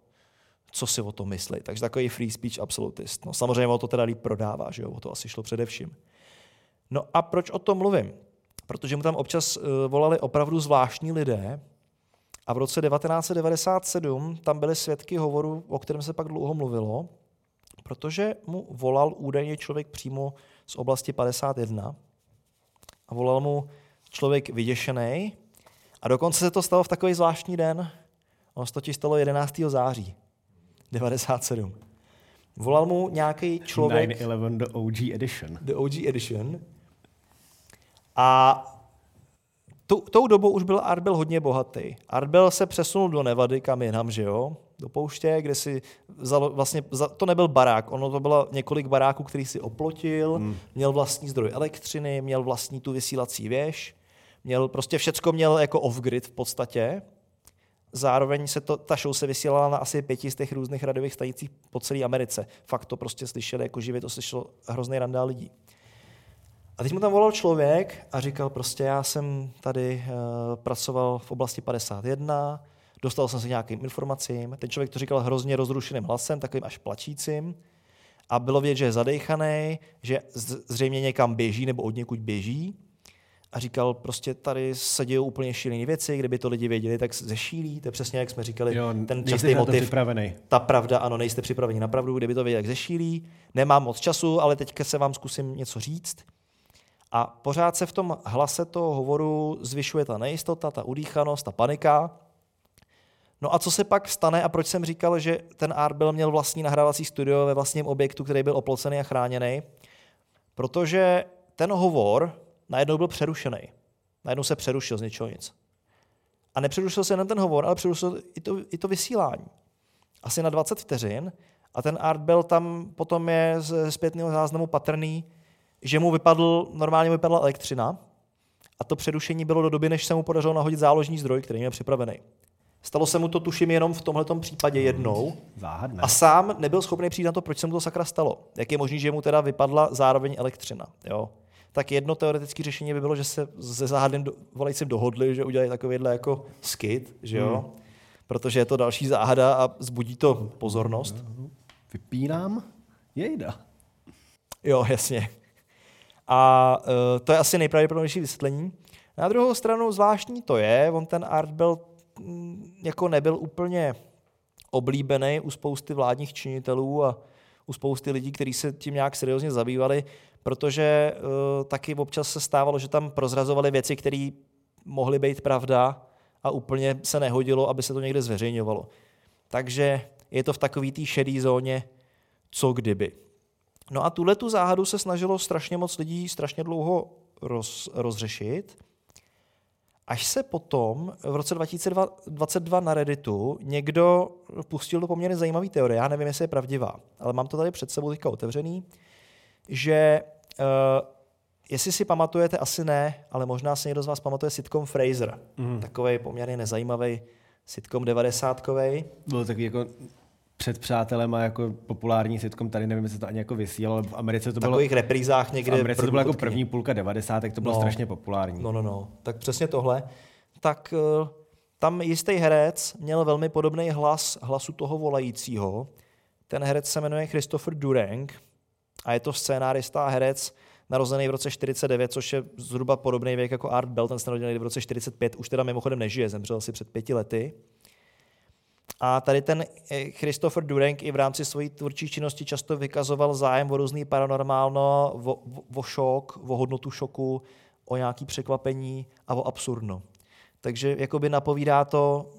co si o tom myslí. Takže takový free speech absolutist. No, samozřejmě o to teda líp prodává, že jo? o to asi šlo především. No a proč o tom mluvím? Protože mu tam občas uh, volali opravdu zvláštní lidé a v roce 1997 tam byly svědky hovoru, o kterém se pak dlouho mluvilo, protože mu volal údajně člověk přímo z oblasti 51 a volal mu člověk vyděšený a dokonce se to stalo v takový zvláštní den. On se totiž stalo 11. září 97. Volal mu nějaký člověk... 9-11 The OG Edition. The OG Edition. A tu, tou dobou už byl Arbel hodně bohatý. Arbel se přesunul do Nevady, kam jinam, že jo? Do pouště, kde si vzal, vlastně, to nebyl barák, ono to bylo několik baráků, který si oplotil, hmm. měl vlastní zdroj elektřiny, měl vlastní tu vysílací věž, měl prostě všecko měl jako off-grid v podstatě. Zároveň se to, ta show se vysílala na asi pěti z těch různých radiových stanicích po celé Americe. Fakt to prostě slyšeli jako živě, to slyšelo hrozný randál lidí. A teď mu tam volal člověk a říkal prostě, já jsem tady uh, pracoval v oblasti 51, dostal jsem se nějakým informacím. Ten člověk to říkal hrozně rozrušeným hlasem, takovým až plačícím. A bylo vědět, že je zadejchaný, že zřejmě někam běží nebo od někud běží. A říkal, prostě tady se dějí úplně šílené věci, kdyby to lidi věděli, tak zešílí. To je přesně, jak jsme říkali, jo, ten častý motiv. Připravený. Ta pravda, ano, nejste připraveni na pravdu, kdyby to věděli, tak zešílí. Nemám moc času, ale teďka se vám zkusím něco říct. A pořád se v tom hlase toho hovoru zvyšuje ta nejistota, ta udýchanost, ta panika. No a co se pak stane a proč jsem říkal, že ten Art byl měl vlastní nahrávací studio ve vlastním objektu, který byl oplocený a chráněný? Protože ten hovor najednou byl přerušený. Najednou se přerušil z něčeho nic. A nepřerušil se jen ten hovor, ale přerušil i to, i to vysílání. Asi na 20 vteřin. A ten Art byl tam potom je z zpětného záznamu patrný, že mu vypadl, normálně mu vypadla elektřina a to přerušení bylo do doby, než se mu podařilo nahodit záložní zdroj, který měl připravený. Stalo se mu to, tuším, jenom v tomhle případě jednou. Záhadné. A sám nebyl schopný přijít na to, proč se mu to sakra stalo. Jak je možné, že mu teda vypadla zároveň elektřina. Jo? Tak jedno teoretické řešení by bylo, že se se záhadným volajícím dohodli, že udělají takovýhle jako skit, že jo? Hmm. Protože je to další záhada a zbudí to pozornost. Vypínám jejda. Jo, jasně. A uh, to je asi nejpravděpodobnější vysvětlení. Na druhou stranu zvláštní to je, on ten art byl jako nebyl úplně oblíbený u spousty vládních činitelů a u spousty lidí, kteří se tím nějak seriózně zabývali, protože uh, taky občas se stávalo, že tam prozrazovali věci, které mohly být pravda a úplně se nehodilo, aby se to někde zveřejňovalo. Takže je to v takové té šedé zóně, co kdyby. No a tuhle tu záhadu se snažilo strašně moc lidí strašně dlouho roz, rozřešit. Až se potom v roce 2022 na Redditu někdo pustil do poměrně zajímavé teorie, já nevím, jestli je pravdivá, ale mám to tady před sebou teďka otevřený, že uh, jestli si pamatujete, asi ne, ale možná si někdo z vás pamatuje sitcom Fraser. Mm. Takový poměrně nezajímavý sitcom 90 Byl takový jako před přátelem a jako populární sitcom, tady nevím, jestli to ani jako vysílalo, ale v Americe to bylo... V takových reprízách někde. V Americe to bylo jako první půlka 90, to bylo no, strašně populární. No, no, no. Tak přesně tohle. Tak uh, tam jistý herec měl velmi podobný hlas hlasu toho volajícího. Ten herec se jmenuje Christopher Durang a je to scénárista a herec, narozený v roce 49, což je zhruba podobný věk jako Art Bell, ten se narodil v roce 45, už teda mimochodem nežije, zemřel asi před pěti lety. A tady ten eh, Christopher Dureng i v rámci své tvůrčí činnosti často vykazoval zájem o různý paranormálno, o, o, šok, o hodnotu šoku, o nějaký překvapení a o absurdno. Takže jakoby napovídá to,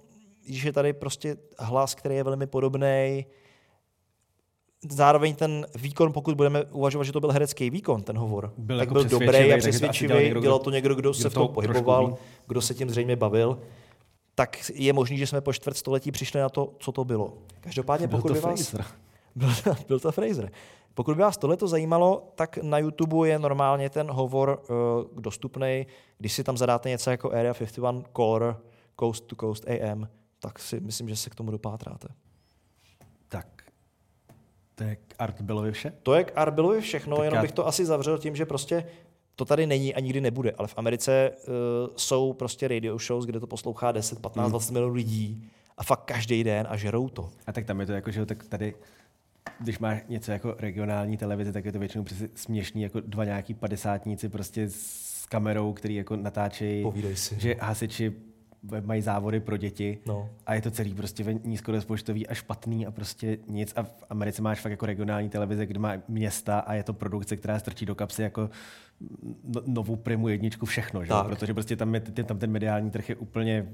že je tady prostě hlas, který je velmi podobný. Zároveň ten výkon, pokud budeme uvažovat, že to byl herecký výkon, ten hovor, byl tak jako byl dobrý a přesvědčivý. Dělal to někdo, kdo, kdo se v tom pohyboval, kdo se tím zřejmě bavil tak je možný, že jsme po čtvrt století přišli na to, co to bylo. Každopádně, byl pokud to by vás... [laughs] Byl, byl to Fraser. Pokud by vás tohle to zajímalo, tak na YouTube je normálně ten hovor uh, dostupný. Když si tam zadáte něco jako Area 51 Core, Coast to Coast AM, tak si myslím, že se k tomu dopátráte. Tak, to je k Art Billovi vše? To je k Art Billovi všechno, tak jenom já... bych to asi zavřel tím, že prostě to tady není a nikdy nebude, ale v Americe uh, jsou prostě radio shows, kde to poslouchá 10, 15, hmm. 20 milionů lidí a fakt každý den a žerou to. A tak tam je to jako, že tak tady když máš něco jako regionální televize, tak je to většinou přesně směšný, jako dva nějaký padesátníci prostě s kamerou, který jako natáčejí, že hasiči mají závody pro děti no. a je to celý prostě nízkorozpočtový a špatný a prostě nic. A v Americe máš fakt jako regionální televize, kde má města a je to produkce, která strčí do kapsy jako no, novou primu jedničku všechno, že? protože prostě tam, je, tam ten mediální trh je úplně,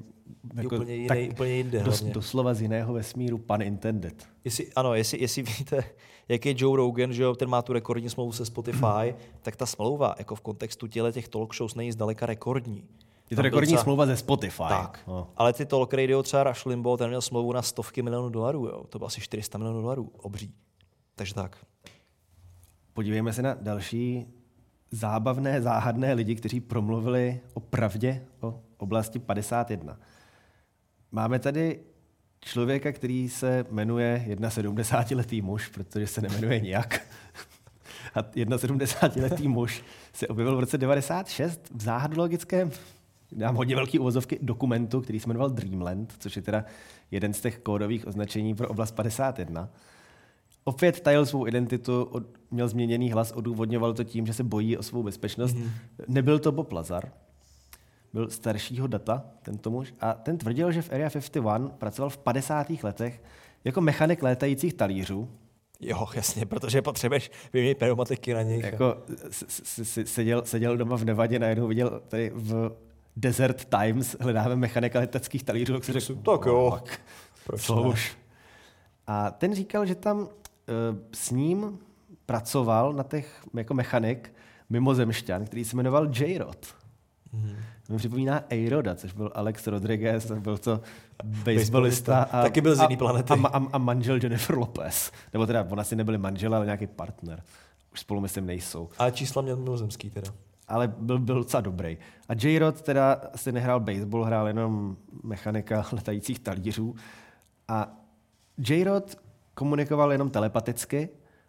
jako, úplně, jiný, tak úplně jinde. Dos, doslova z jiného vesmíru, pan intended. Jestli, ano, jestli, jestli víte, jak je Joe Rogan, že ten má tu rekordní smlouvu se Spotify, tak ta smlouva jako v kontextu těle těch talk shows není zdaleka rekordní. Je to rekordní docela... smlouva ze Spotify. Tak. No. Ale ty talk radio, třeba Rush Limbo, ten měl smlouvu na stovky milionů dolarů. Jo. To bylo asi 400 milionů dolarů. Obří. Takže tak. Podívejme se na další zábavné, záhadné lidi, kteří promluvili o pravdě o oblasti 51. Máme tady člověka, který se jmenuje 71-letý muž, protože se nemenuje nijak. [laughs] A 71-letý muž se objevil v roce 96 v záhadologickém dám hodně velký uvozovky dokumentu, který se jmenoval Dreamland, což je teda jeden z těch kódových označení pro oblast 51. Opět tajil svou identitu, od, měl změněný hlas, odůvodňoval to tím, že se bojí o svou bezpečnost. Mm-hmm. Nebyl to Bob Lazar, byl staršího data, tento muž, a ten tvrdil, že v Area 51 pracoval v 50. letech jako mechanik létajících talířů. Jo, jasně, protože potřebuješ vyměnit pneumatiky na nich. Jako seděl, seděl doma v Nevadě, najednou viděl tady v Desert Times, hledáme mechanika leteckých talířů, tak si řekl, tak jo, proč co už. A ten říkal, že tam uh, s ním pracoval na těch jako mechanik mimozemšťan, který se jmenoval J-Rod. Mm-hmm. Mi připomíná A-Roda, což byl Alex Rodriguez, byl to baseballista. A, Taky byl z jiný planety. A, a, a, manžel Jennifer Lopez. Nebo teda, on asi nebyli manžel, ale nějaký partner. Už spolu myslím nejsou. Ale čísla měl mimozemský teda ale byl, byl docela dobrý. A J-Rod teda si nehrál baseball, hrál jenom mechanika [laughs] letajících talířů. A J-Rod komunikoval jenom telepaticky,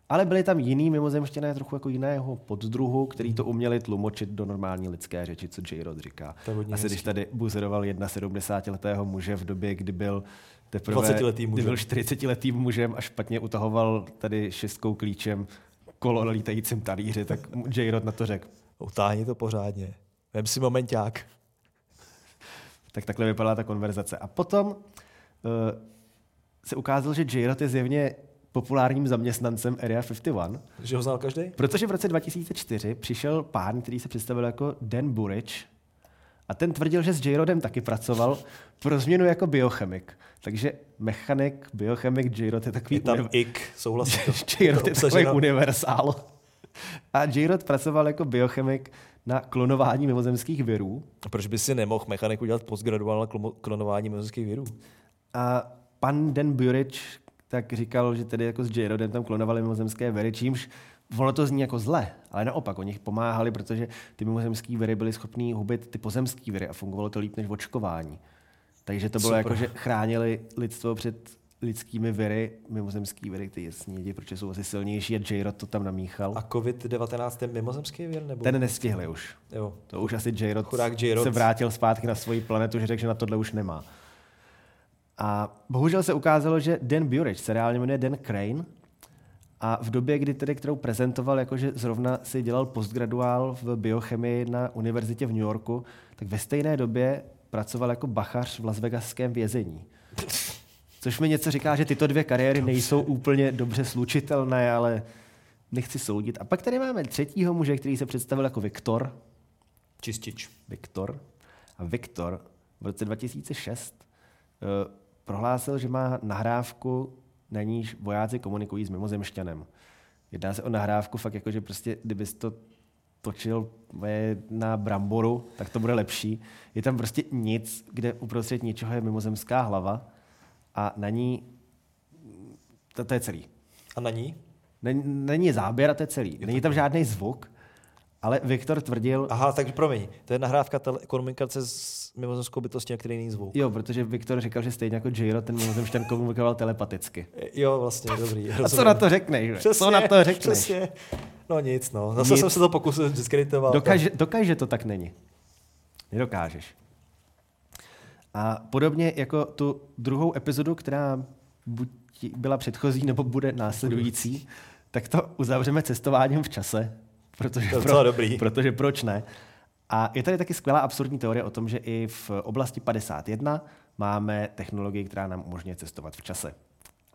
ale byli tam jiný mimozemštěné, trochu jako jiného poddruhu, který to uměli tlumočit do normální lidské řeči, co J-Rod říká. Asi když tady buzeroval 71-letého muže v době, kdy byl teprve 20-letý kdy byl 40-letým mužem a špatně utahoval tady šestkou klíčem kolo na lítajícím talíři, tak J-Rod na to řekl, utáhni to pořádně. Vem si momenták. [laughs] tak takhle vypadala ta konverzace. A potom uh, se ukázalo, že j je zjevně populárním zaměstnancem Area 51. Že ho znal každý? Protože v roce 2004 přišel pán, který se představil jako Dan Burridge a ten tvrdil, že s J-Rodem taky pracoval pro změnu jako biochemik. Takže mechanik, biochemik, J-Rod je takový... Je tam univ... ik, souhlasím. [laughs] J-Rod je takový universál. A J-Rod pracoval jako biochemik na klonování mimozemských virů. A proč by si nemohl mechanik udělat postgraduál na klonování mimozemských virů? A pan Dan Burich tak říkal, že tedy jako s J-Rodem tam klonovali mimozemské viry, čímž ono to zní jako zle, ale naopak, oni pomáhali, protože ty mimozemské viry byly schopný hubit ty pozemské viry a fungovalo to líp než očkování. Takže to bylo Super. jako, že chránili lidstvo před lidskými viry, mimozemský viry, ty jasně, protože jsou asi silnější a J-Rod to tam namíchal. A COVID-19 je mimozemský vir? Nebo? Ten nestihli už. Jo. To už asi J-Rod, Chudák J-Rod. se vrátil zpátky na svoji planetu, že řekl, že na tohle už nemá. A bohužel se ukázalo, že Dan Burich se reálně jmenuje Dan Crane a v době, kdy tedy, kterou prezentoval, jakože zrovna si dělal postgraduál v biochemii na univerzitě v New Yorku, tak ve stejné době pracoval jako bachař v Las Vegaském vězení. [laughs] Což mi něco říká, že tyto dvě kariéry nejsou úplně dobře slučitelné, ale nechci soudit. A pak tady máme třetího muže, který se představil jako Viktor, Čistič. Viktor. A Viktor v roce 2006 uh, prohlásil, že má nahrávku, na níž vojáci komunikují s mimozemšťanem. Jedná se o nahrávku fakt jako, že prostě, kdybys to točil eh, na bramboru, tak to bude lepší. Je tam prostě nic, kde uprostřed ničeho je mimozemská hlava a na ní, to, to je celý. A na ní? Není, není záběr a to je celý. Není tam žádný zvuk, ale Viktor tvrdil, Aha, takže promiň. To je nahrávka tele- komunikace s mimozemskou bytostí, na který není zvuk. Jo, protože Viktor říkal, že stejně jako J-Ro, ten mimozemšťan komunikoval telepaticky. Jo, vlastně, dobrý. A co na to řekneš? že? Co na to řekneš? Přesně. No nic, no. Zase Nic. jsem se to pokusil diskreditovat. Dokáže, dokáže to tak není. Nedokážeš. A podobně jako tu druhou epizodu, která buď byla předchozí, nebo bude následující, tak to uzavřeme cestováním v čase. Protože, To je docela dobrý. protože proč ne? A je tady taky skvělá absurdní teorie o tom, že i v oblasti 51 máme technologii, která nám umožňuje cestovat v čase.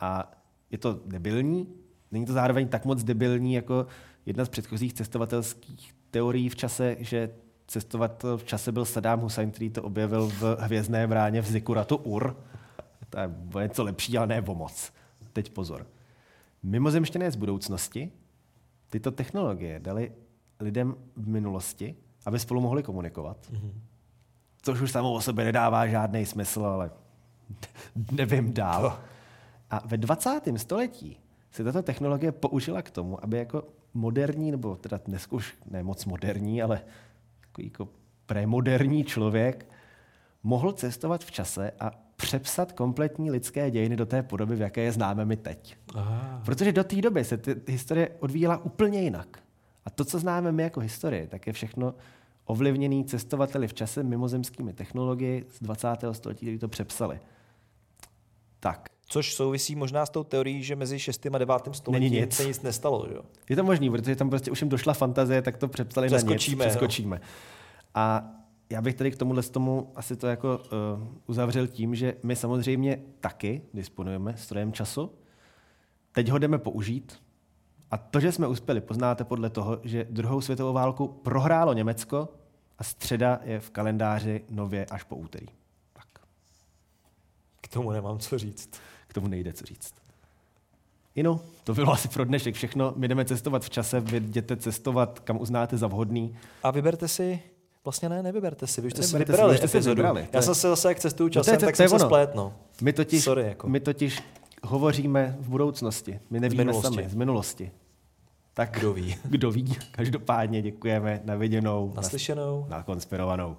A je to debilní, není to zároveň tak moc debilní jako jedna z předchozích cestovatelských teorií v čase, že cestovatel v čase byl Saddam Hussein, který to objevil v Hvězdné bráně v Zikuratu Ur. To je něco lepší, ale ne o moc. Teď pozor. Mimozemštěné z budoucnosti tyto technologie dali lidem v minulosti, aby spolu mohli komunikovat. Mm-hmm. Což už samo o sobě nedává žádný smysl, ale [laughs] nevím dál. A ve 20. století se tato technologie použila k tomu, aby jako moderní, nebo teda dnes už ne moc moderní, ale takový jako premoderní člověk mohl cestovat v čase a přepsat kompletní lidské dějiny do té podoby, v jaké je známe my teď. Aha. Protože do té doby se ty historie odvíjela úplně jinak. A to, co známe my jako historie, tak je všechno ovlivněný cestovateli v čase mimozemskými technologii z 20. století, kteří to přepsali. Tak. Což souvisí možná s tou teorií, že mezi 6. a 9. stoletím nic. se nic nestalo, že? Je to možný, protože tam prostě už jim došla fantazie, tak to přepsali na nic. Přeskočíme. Přeskočíme. A já bych tady k tomuhle tomu asi to jako uh, uzavřel tím, že my samozřejmě taky disponujeme strojem času. Teď ho jdeme použít. A to, že jsme uspěli, poznáte podle toho, že druhou světovou válku prohrálo Německo a středa je v kalendáři nově až po úterý. Tak, K tomu nemám co říct. K tomu nejde co říct. Inu, to bylo asi pro dnešek všechno. My jdeme cestovat v čase, vy jděte cestovat, kam uznáte za vhodný. A vyberte si, vlastně ne, nevyberte si, vy už jste si vybrali si epizodu. vybrali, Já jsem se zase, jak cestuju to je- časem, to- tak to je jsem se ono. splet, no. My totiž, Sorry, jako. my totiž hovoříme v budoucnosti. My nevíme minulosti. sami, z minulosti. Tak Kdo ví. Kdo ví. Každopádně děkujeme. Na viděnou. Naslyšenou. Na konspirovanou.